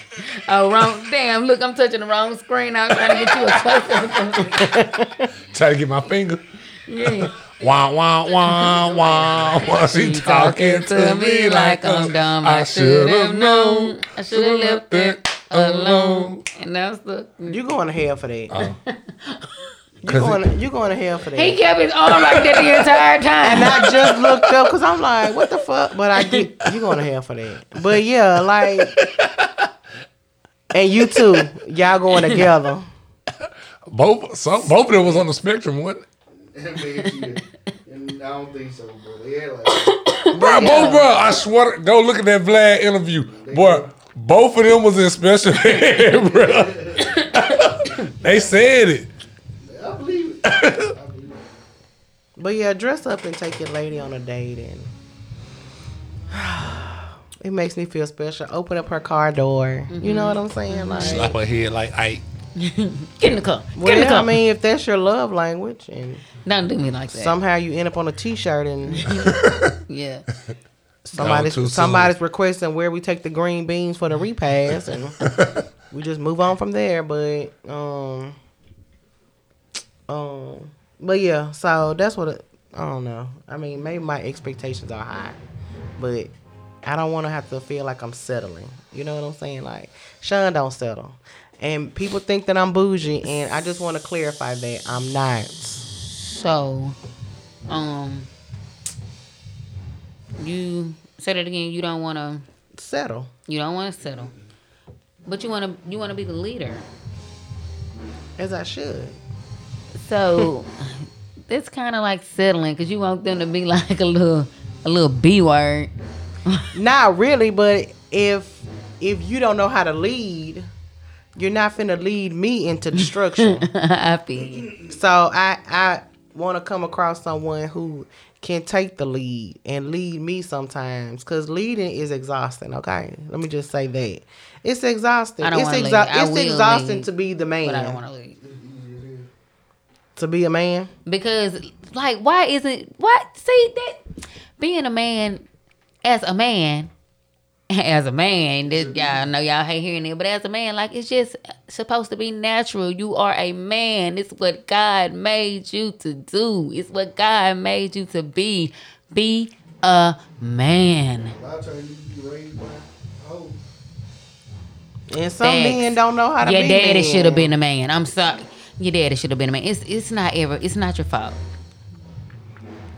Oh, wrong. Damn, look, I'm touching the wrong screen. I was trying to get you a close up. Try to get my finger. Yeah. Wah [LAUGHS] wah wah wah wah. She talking to me like I'm dumb. I should have known. I should have left it alone. And that's the. You going to hell for that? Oh. [LAUGHS] you going to, you going to hell for that? He kept his arm like that the entire time. and I just looked up because I'm like, what the fuck? But I get you going to hell for that. But yeah, like, and you too, y'all going together. Both some both of them was on the spectrum, wasn't it? Man, shit. And I don't think so, bro. They had like, Bro, both bro, I swear, to- go look at that Vlad interview. Boy, both of them was in special ed, [LAUGHS] bro. they said it. I believe it. I believe it. But yeah, dress up and take your lady on a date, and [SIGHS] it makes me feel special. Open up her car door. You know what I'm saying? Like, Slap her head like Ike. [LAUGHS] Get in the car. Get in the car. I mean, if that's your love language, and Don't do me like that. somehow you end up on a T-shirt, and [LAUGHS] yeah. somebody's too soon. somebody's requesting where we take the green beans for the [LAUGHS] repast, and we just move on from there. But um, um, but yeah, so that's what it, I don't know. I mean, maybe my expectations are high, but I don't want to have to feel like I'm settling. You know what I'm saying? Like Sean don't settle, and people think that I'm bougie, and I just want to clarify that I'm not. So, um, you said it again. You don't want to. Settle. You don't want to settle, but you want to. You want to be the leader. As I should. So, it's kind of like settling because you want them to be [LAUGHS] like a little, a little b word. Not really, but if if you don't know how to lead, you're not finna lead me into destruction. [LAUGHS] I feel so I I want to come across someone who can take the lead and lead me sometimes because leading is exhausting. Okay, let me just say that it's exhausting. I don't it's lead. I it's will exhausting lead, to be the man. But I don't want to leave to be a man. because, like, why isn't what? See that being a man as a man. [LAUGHS] As a man, this y'all know y'all hate hearing it, but as a man, like it's just supposed to be natural. You are a man. It's what God made you to do. It's what God made you to be. Be a man. A lot of times you be raised by oh, And some Facts. men don't know how to Your daddy should have been a man. I'm sorry. Your daddy should have been a man. It's it's not ever. It's not your fault.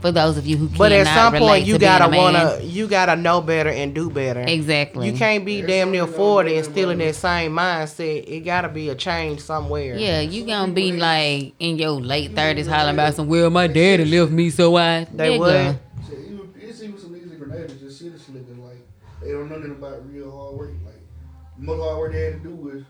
For those of you who cannot But at some relate point, you to being a gotta man. wanna, you gotta know better and do better. exactly. You can't be damn near forty and still in that same mindset. It gotta be a change somewhere. Yeah, you gonna be like in your late thirties hollering about some. Well, my daddy left me, so I. They Nigga. would. shit, even, it's even some niggas in Grenada just seriously looking like they don't know nothing about real hard work. Like, the most hard work they had to do was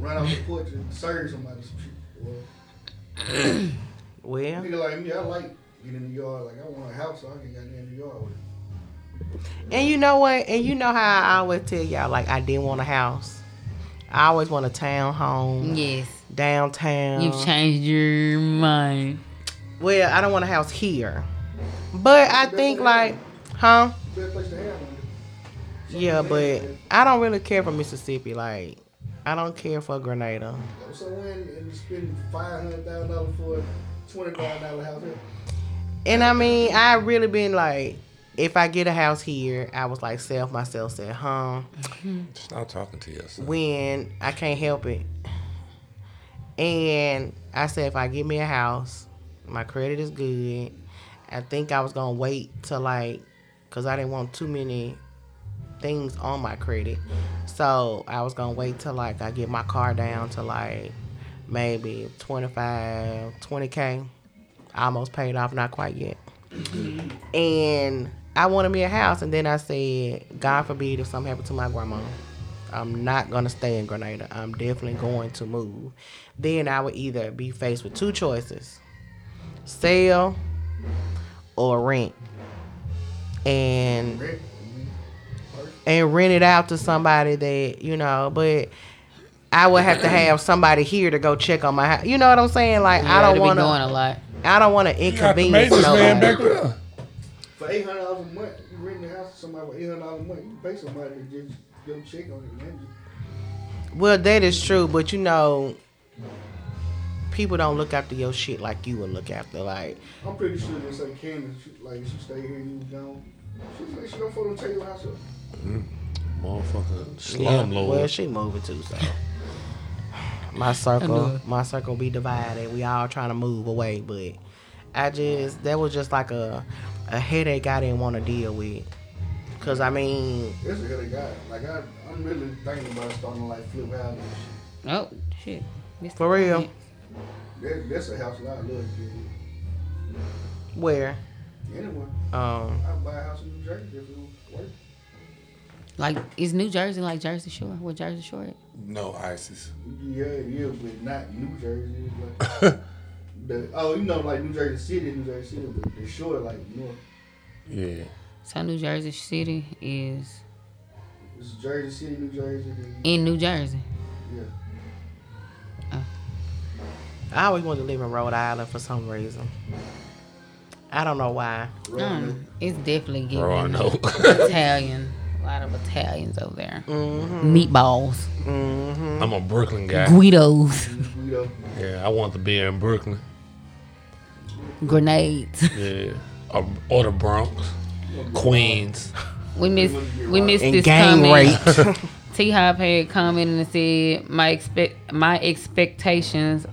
run out the porch and serve somebody some shit. Well, [CLEARS THROAT] Well, nigga like me, I like getting in the yard. Like, I want a house so I can get in the yard with it. and you know what? And you know how I always tell y'all, like I didn't want a house. I always want a town home Yes, downtown. you've changed your mind. Well, I don't want a house here, but I think like, huh? Best place to have one. Yeah, but I don't really care for Mississippi. Like, I don't care for Grenada. So when and spend five hundred thousand dollars for a twenty thousand dollar house here. And I mean, I really been like, if I get a house here, I was like, self myself said, huh? Stop talking to yourself. when I can't help it. And I said, if I get me a house, my credit is good. I think I was gonna wait till like, cause I didn't want too many things on my credit. So I was gonna wait till like I get my car down to like maybe 25, 20k. I almost paid off, not quite yet. And I wanted me a house, and then I said, God forbid if something happened to my grandma. I'm not gonna stay in Grenada. I'm definitely going to move. Then I would either be faced with two choices: sell or rent, and and rent it out to somebody that you know. But I would have to have somebody here to go check on my house. You know what I'm saying? Like I don't it'll be want a to. lot. I don't want to You got the inconvenience maintenance man back nobody. there. For eight hundred dollars a month, you rent the house to somebody for eight hundred dollars a month. You pay somebody to just Go check on it, man. Well, that is true, but you know, people don't look after your shit like you would look after. Like, I'm pretty sure they say Candace, she, like, she stay here and you was gone. She like, she don't for them take your house up. Motherfucker, yeah, slum lord. well, she moving too, so. [SIGHS] My circle, my circle be divided. We all trying to move away, but I just that was just like a a headache I didn't want to deal with. Cause I mean, That's a headache guy. Like, I, I'm really thinking about starting like flip houses. Oh shit. Mr. For real? That, that's a house that I love in. where Anyway, um I'd buy a house in New Jersey if it was worth Like is New Jersey like Jersey Shore? What Jersey Shore? At? No ISIS. Yeah, yeah, but not New Jersey. Like [LAUGHS] the oh, you know, like New Jersey City, New Jersey City, but the shore like north. Yeah. So New Jersey City is It's Jersey City, New Jersey. In New Jersey. yeah, I always wanted to live in Rhode Island for some reason. I don't know why. Roanoke. Mm, it's definitely giving Roanoke. Italian. [LAUGHS] A lot of Italians over there. Mm-hmm. Meatballs, I'm a Brooklyn guy. Guidos, Yeah, I want to be in Brooklyn. grenades. Yeah. Or, or the Bronx, Queens. We miss we missed And this gang comment. rape. [LAUGHS] T Hop had commented and said my expect my expectations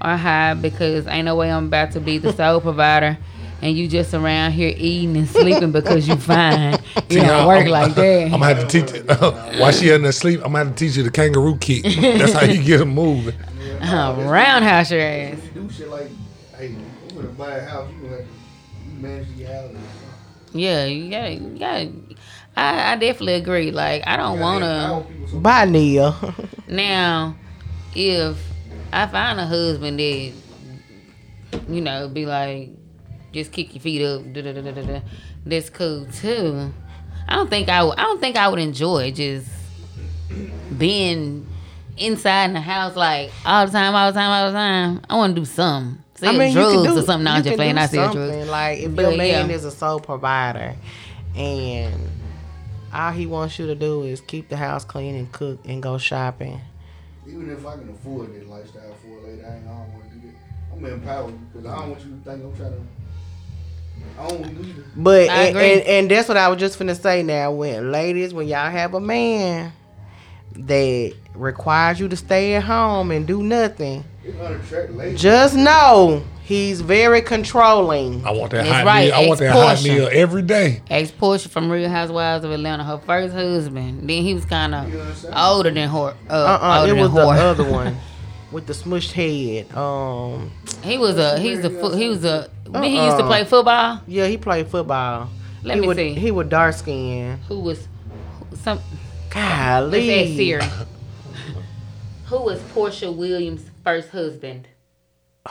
are high because ain't no way I'm about to be the sole provider and you just around here eating and sleeping because you fine. [LAUGHS] You don't work like that. I'm gonna have to teach you. [LAUGHS] while she in there sleep, I'm gonna have to teach you the kangaroo kick. That's how you get them moving. Uh, [LAUGHS] roundhouse your ass. You do shit like, hey, I'm gonna buy a house, you gonna have to manage your house. Yeah, you gotta, you gotta. I, I definitely agree. Like I don't wanna. buy Nia. Now, if I find a husband that, you know, be like, just kick your feet up, da da da that's cool too. I don't think I would. I don't think I would enjoy just being inside in the house like all the time, all the time, all the time. I want to do something. Sell drugs or something. No, I'm you just playing. I sell something. drugs. Like if But, your man yeah. is a sole provider, and all he wants you to do is keep the house clean and cook and go shopping. Even if I can afford that lifestyle for a lady, I ain't I don't want to do that. I'm empowered because I don't want you to think I'm trying to. But I and, agree. and, and that's what I was just finna say now. When ladies, when y'all have a man that requires you to stay at home and do nothing, It's unattractive lady. just know he's very controlling. I want that That's hot right, meal. I want that hot ex-portion. meal every day. Ex Porsha from Real Housewives of Atlanta, her first husband. Then he was kind of older than her. Uh, Uh-uh, older it was than the whore. other one [LAUGHS] with the smushed head. Um, He was a he's a fo- he was a he used to Uh-uh. play football. yeah, he played football. Let he me was, see. He was dark skinned. Who was some Golly. let's ask Siri. Who was Porsha Williams' first husband? [SIGHS]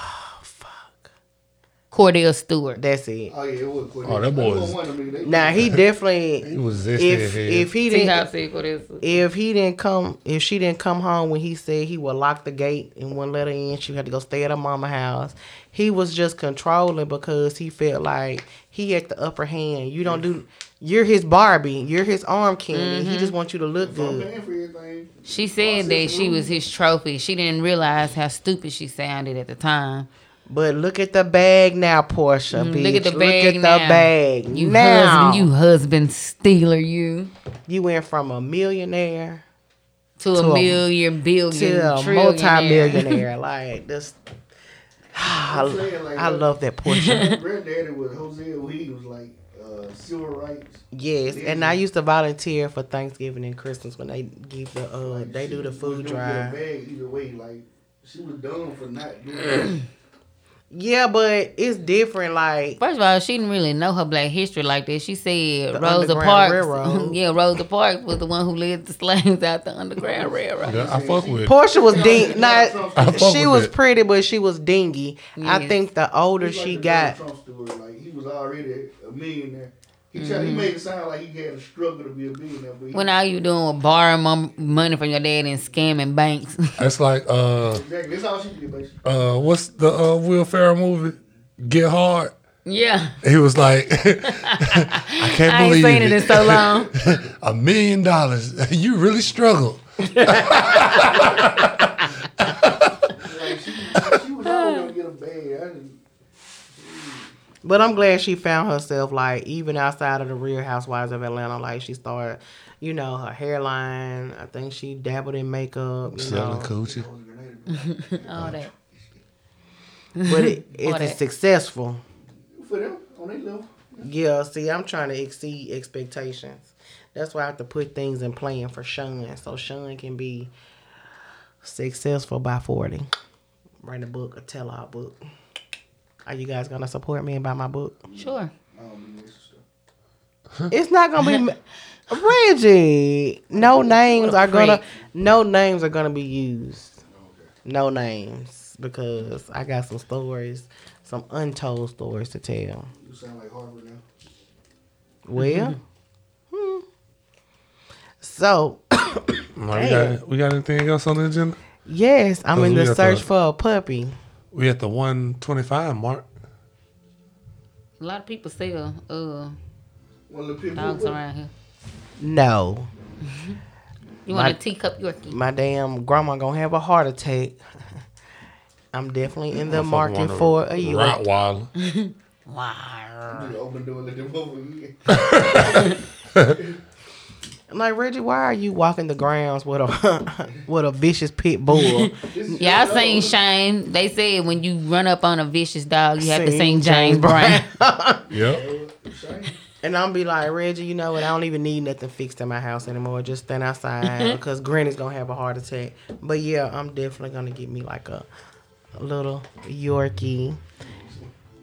Kordell Stewart. That's it. Oh yeah, it was. Quick. Oh, that boy was is- one of them. They- Now he definitely [LAUGHS] He was this if head. if he See how didn't Kordell Stewart. if he didn't come if she didn't come home when he said he would lock the gate and wouldn't let her in, she had to go stay at her mama house. He was just controlling because he felt like he had the upper hand. You don't do you're his Barbie, you're his arm candy. Mm-hmm. He just wants you to look If good. paying for everything. She said that she was his trophy. She didn't realize how stupid she sounded at the time. But look at the bag now, Porsha. Mm, bitch. Look at the bag Look at now. the bag. You now husband, you husband stealer, you you went from a millionaire to, To a a- million billion to a multi-millionaire. [LAUGHS] like this. [SIGHS] I, like, I look, love that Porsha. Granddaddy was Hosea was like uh, civil rights. Yes, and I used to volunteer for Thanksgiving and Christmas when they give the uh they do the food was gonna get a drive. Bag either way, like she was dumb for not doing. [CLEARS THROAT] it. Yeah, but it's different. Like First of all, she didn't really know her black history like that. She said The Rosa Parks. Railroad. [LAUGHS] yeah, Rosa Parks was the one who led the slaves out the Underground Railroad. Yeah, I fuck with. Porsha was ding. Not she was that. pretty, but she was dingy. I think the older He's like she the got, Trump story. Like he was already a millionaire. He tried, he made it sound like he had a struggle to be a billionaire. But he, When all you doing was borrowing money from your dad and scamming banks. [LAUGHS] That's like uh exactly, that's all she did, basically. uh what's the uh Will Ferrell movie? Get Hard. Yeah. He was like, [LAUGHS] [LAUGHS] I can't believe it. I ain't believe seen it in so long. a million dollars. You really struggled. Like she, she was always gonna get a bag. I just, But I'm glad she found herself like even outside of the Real Housewives of Atlanta. Like she started, you know, her hairline. I think she dabbled in makeup. You Selling know, coochie. [LAUGHS] All that. but it, [LAUGHS] it's that. successful. for them on their level. Yeah, see, I'm trying to exceed expectations. That's why I have to put things in plan for Sean, so Sean can be successful by 40. Write a book, a tell-all book. Are you guys gonna support me and buy my book? Sure. I don't be mixing stuff. It's not gonna be [LAUGHS] Reggie. No names are gonna. No names are gonna be used. No names because I got some stories, some untold stories to tell. You sound like Harvard now. Well, hmm. so We got, we got anything else on the agenda? yes, I'm in the search the- for a puppy. We at the 125 mark. A lot of people sell uh One little pit bull dogs puppy. around here. No, [LAUGHS] You My- want a teacup Yorkie? my damn grandma gonna have a heart attack. [LAUGHS] I'm definitely in the Motherfucker market want for a Yorkie. Rottweiler. [LAUGHS] Wow. Open the door, let them over. Yeah. I'm like Reggie, why are you walking the grounds with a [LAUGHS] with a vicious pit bull? [LAUGHS] Y'all Yeah, I seen. Shane. They said when you run up on a vicious dog, you have to Sing sing James James Brown. [LAUGHS] Yep. And I'm be like, Reggie, you know what? I don't even need nothing fixed in my house anymore. Just stand outside because Granny's gonna have a heart attack. But yeah, I'm definitely gonna get me like a, a little Yorkie.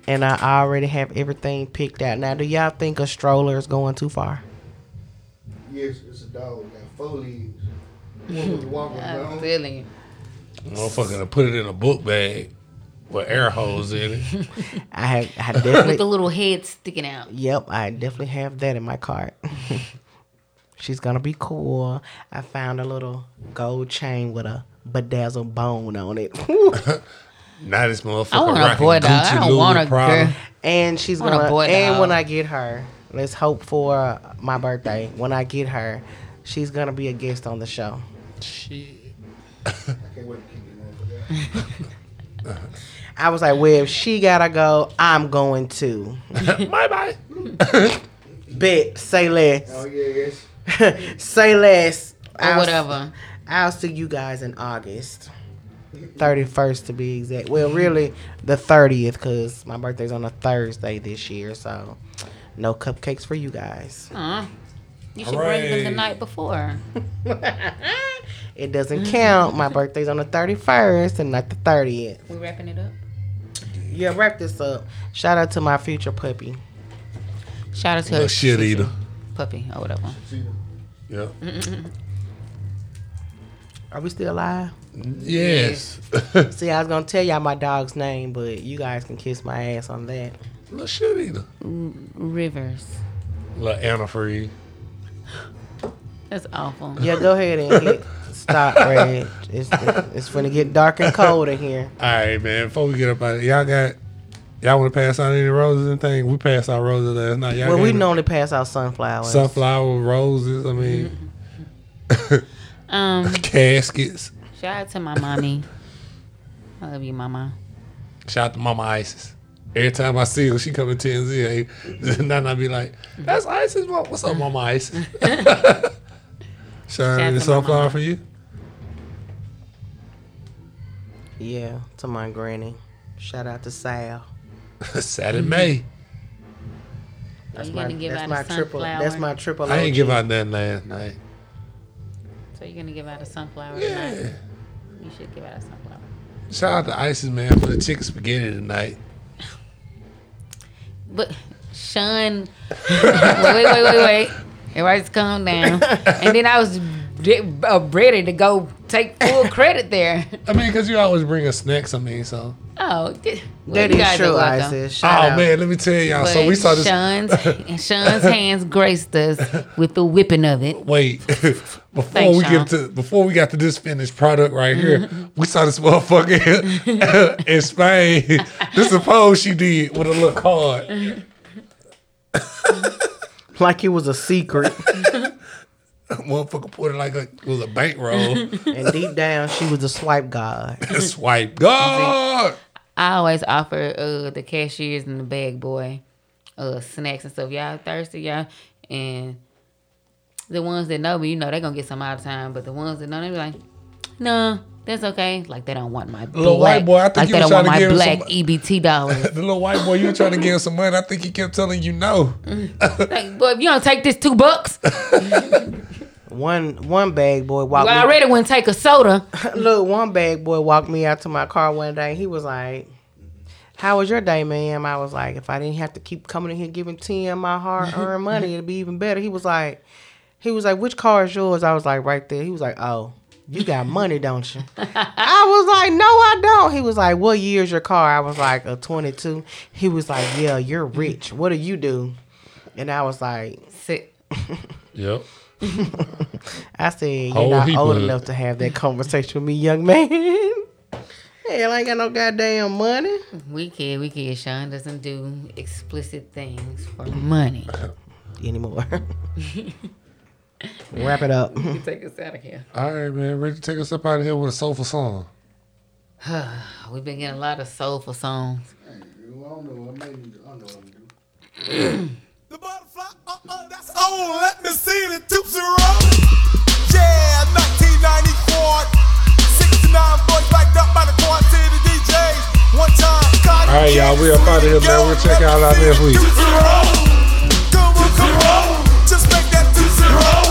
And I already have everything picked out. Now, do y'all think a stroller is going too far? Yes, it's a dog. Got four legs. [LAUGHS] One walking I'm around. feeling. Motherfucker to put it in a book bag with air holes in it. [LAUGHS] I have, I With the little head sticking out. yep, I definitely have that in my cart. [LAUGHS] She's gonna be cool. I found a little gold chain with a bedazzled bone on it. Not this motherfucker I want a boy dog. I don't want a Prada. girl. And she's Want gonna boy and dog. when I get her, let's hope for my birthday. When I get her, she's gonna be a guest on the show. Shit. I can't wait to kick it motherfucker. I was like, well, if she gotta go, I'm going to. [LAUGHS] bye bye. Bet, say less. Oh yes. [LAUGHS] say less. Or I'll- whatever. I'll see you guys in August. 31st to be exact. Well, really, the 30th, because my birthday's on a Thursday this year, so no cupcakes for you guys. Uh, you should bring them the night before. [LAUGHS] It doesn't count. My birthday's on the 31st and not the 30th. We wrapping it up. Yeah, wrap this up. Shout out to my future puppy. Shout out to Little her shit eater. puppy or whatever. See, Yep. [LAUGHS] Are we still live? Yes. [LAUGHS] See, I was gonna tell y'all my dog's name, but you guys can kiss my ass on that. Little shit eater. Rivers. Little antifreeze. That's awful. Yeah, go ahead and hit stop, [LAUGHS] Red. It's it's gonna get dark and cold in here. All right, man. Before we get up out of y'all got y'all want to pass out any roses and things? We passed out roses last night. Y'all Well, we any normally pass out sunflowers. sunflower roses. I mean, [LAUGHS] Um, [LAUGHS] caskets. shout out to my mommy. I love you, mama. Shout out to Mama Isis. Every time I see her, she come in TNZ. Eh? And [LAUGHS] then I be like, "That's Isis. Mom. What's up, Mama Isis?" [LAUGHS] Shout out out to to sunflower for you. Yeah, to my granny. Shout out to Sal. [LAUGHS] Saturday May. That's you my, gonna give that's out my a triple. sunflower? That's my triple. I ain't OG. give out nothing last night. So you're gonna give out a sunflower Yeah. tonight? You should give out a sunflower. Shout out to Isis man for the chicken spaghetti tonight. But Sean, wait, wait, wait, wait. Everybody's calm down. And then I was uh, ready to go take full [LAUGHS] credit there. I mean, because you always bring us snacks. I mean, so. Oh, th- well, That you is guys true. Isis. Oh out. man, let me tell y'all. But So we saw this. Sean's, [LAUGHS] Sean's hands graced us with the whipping of it. Wait, [LAUGHS] before Thanks, we Sean. get to before we got to this finished product right here, we saw this motherfucker in Spain. This is a pose she did with a little card. Like it was a secret. [LAUGHS] Motherfucker put it like a, it was a bankroll. [LAUGHS] and deep down, she was a swipe god. [LAUGHS] Swipe God. I always offer uh, the cashiers and the bag boy uh, snacks and stuff. Y'all thirsty, y'all? And the ones that know me, you know, they going to get some all the time. But the ones that know, they be like, no, that's okay. Like, they don't want my little black, white boy, I think like, he they was don't want my black some- EBT [LAUGHS] dollars. The little white boy, you were trying to give him some money. I think he kept telling you no. [LAUGHS] like, boy, if you don't take this two bucks, [LAUGHS] One one bag boy walked I me. already wouldn't take a soda. Look, one bag boy walked me out to my car one day. He was like, "How was your day, ma'am?" I was like, "If I didn't have to keep coming in here giving Tim my hard earned money, it'd be even better." He was like, "He was like, which car is yours?" I was like, "Right there." He was like, "Oh." You got money, don't you? I was like, no, I don't. He was like, what year is your car? I was like, a 22. He was like, yeah, you're rich. What do you do? And I was like, Sit. Yep. [LAUGHS] I said, you're Whole not old of enough to have that conversation with me, young man. [LAUGHS] Hell, I ain't got no goddamn money. We kid, we kid. Sean doesn't do explicit things for money. [LAUGHS] Anymore. Wrap it up. [LAUGHS] You take us out of here. All right, man. Ready to take us up out of here with a soulful song. [SIGHS] We've been getting a lot of soulful songs. the butterfly, uh-uh, that's on. Let me see the Tootsie Roll. Yeah, 1994. 69 Boyz backed up by the Quad City DJs. One time. God, All right, y'all. We're up out of here, man. We'll check out our next week. Tootsie Roll. Come on, come on. Just make that Tootsie Roll.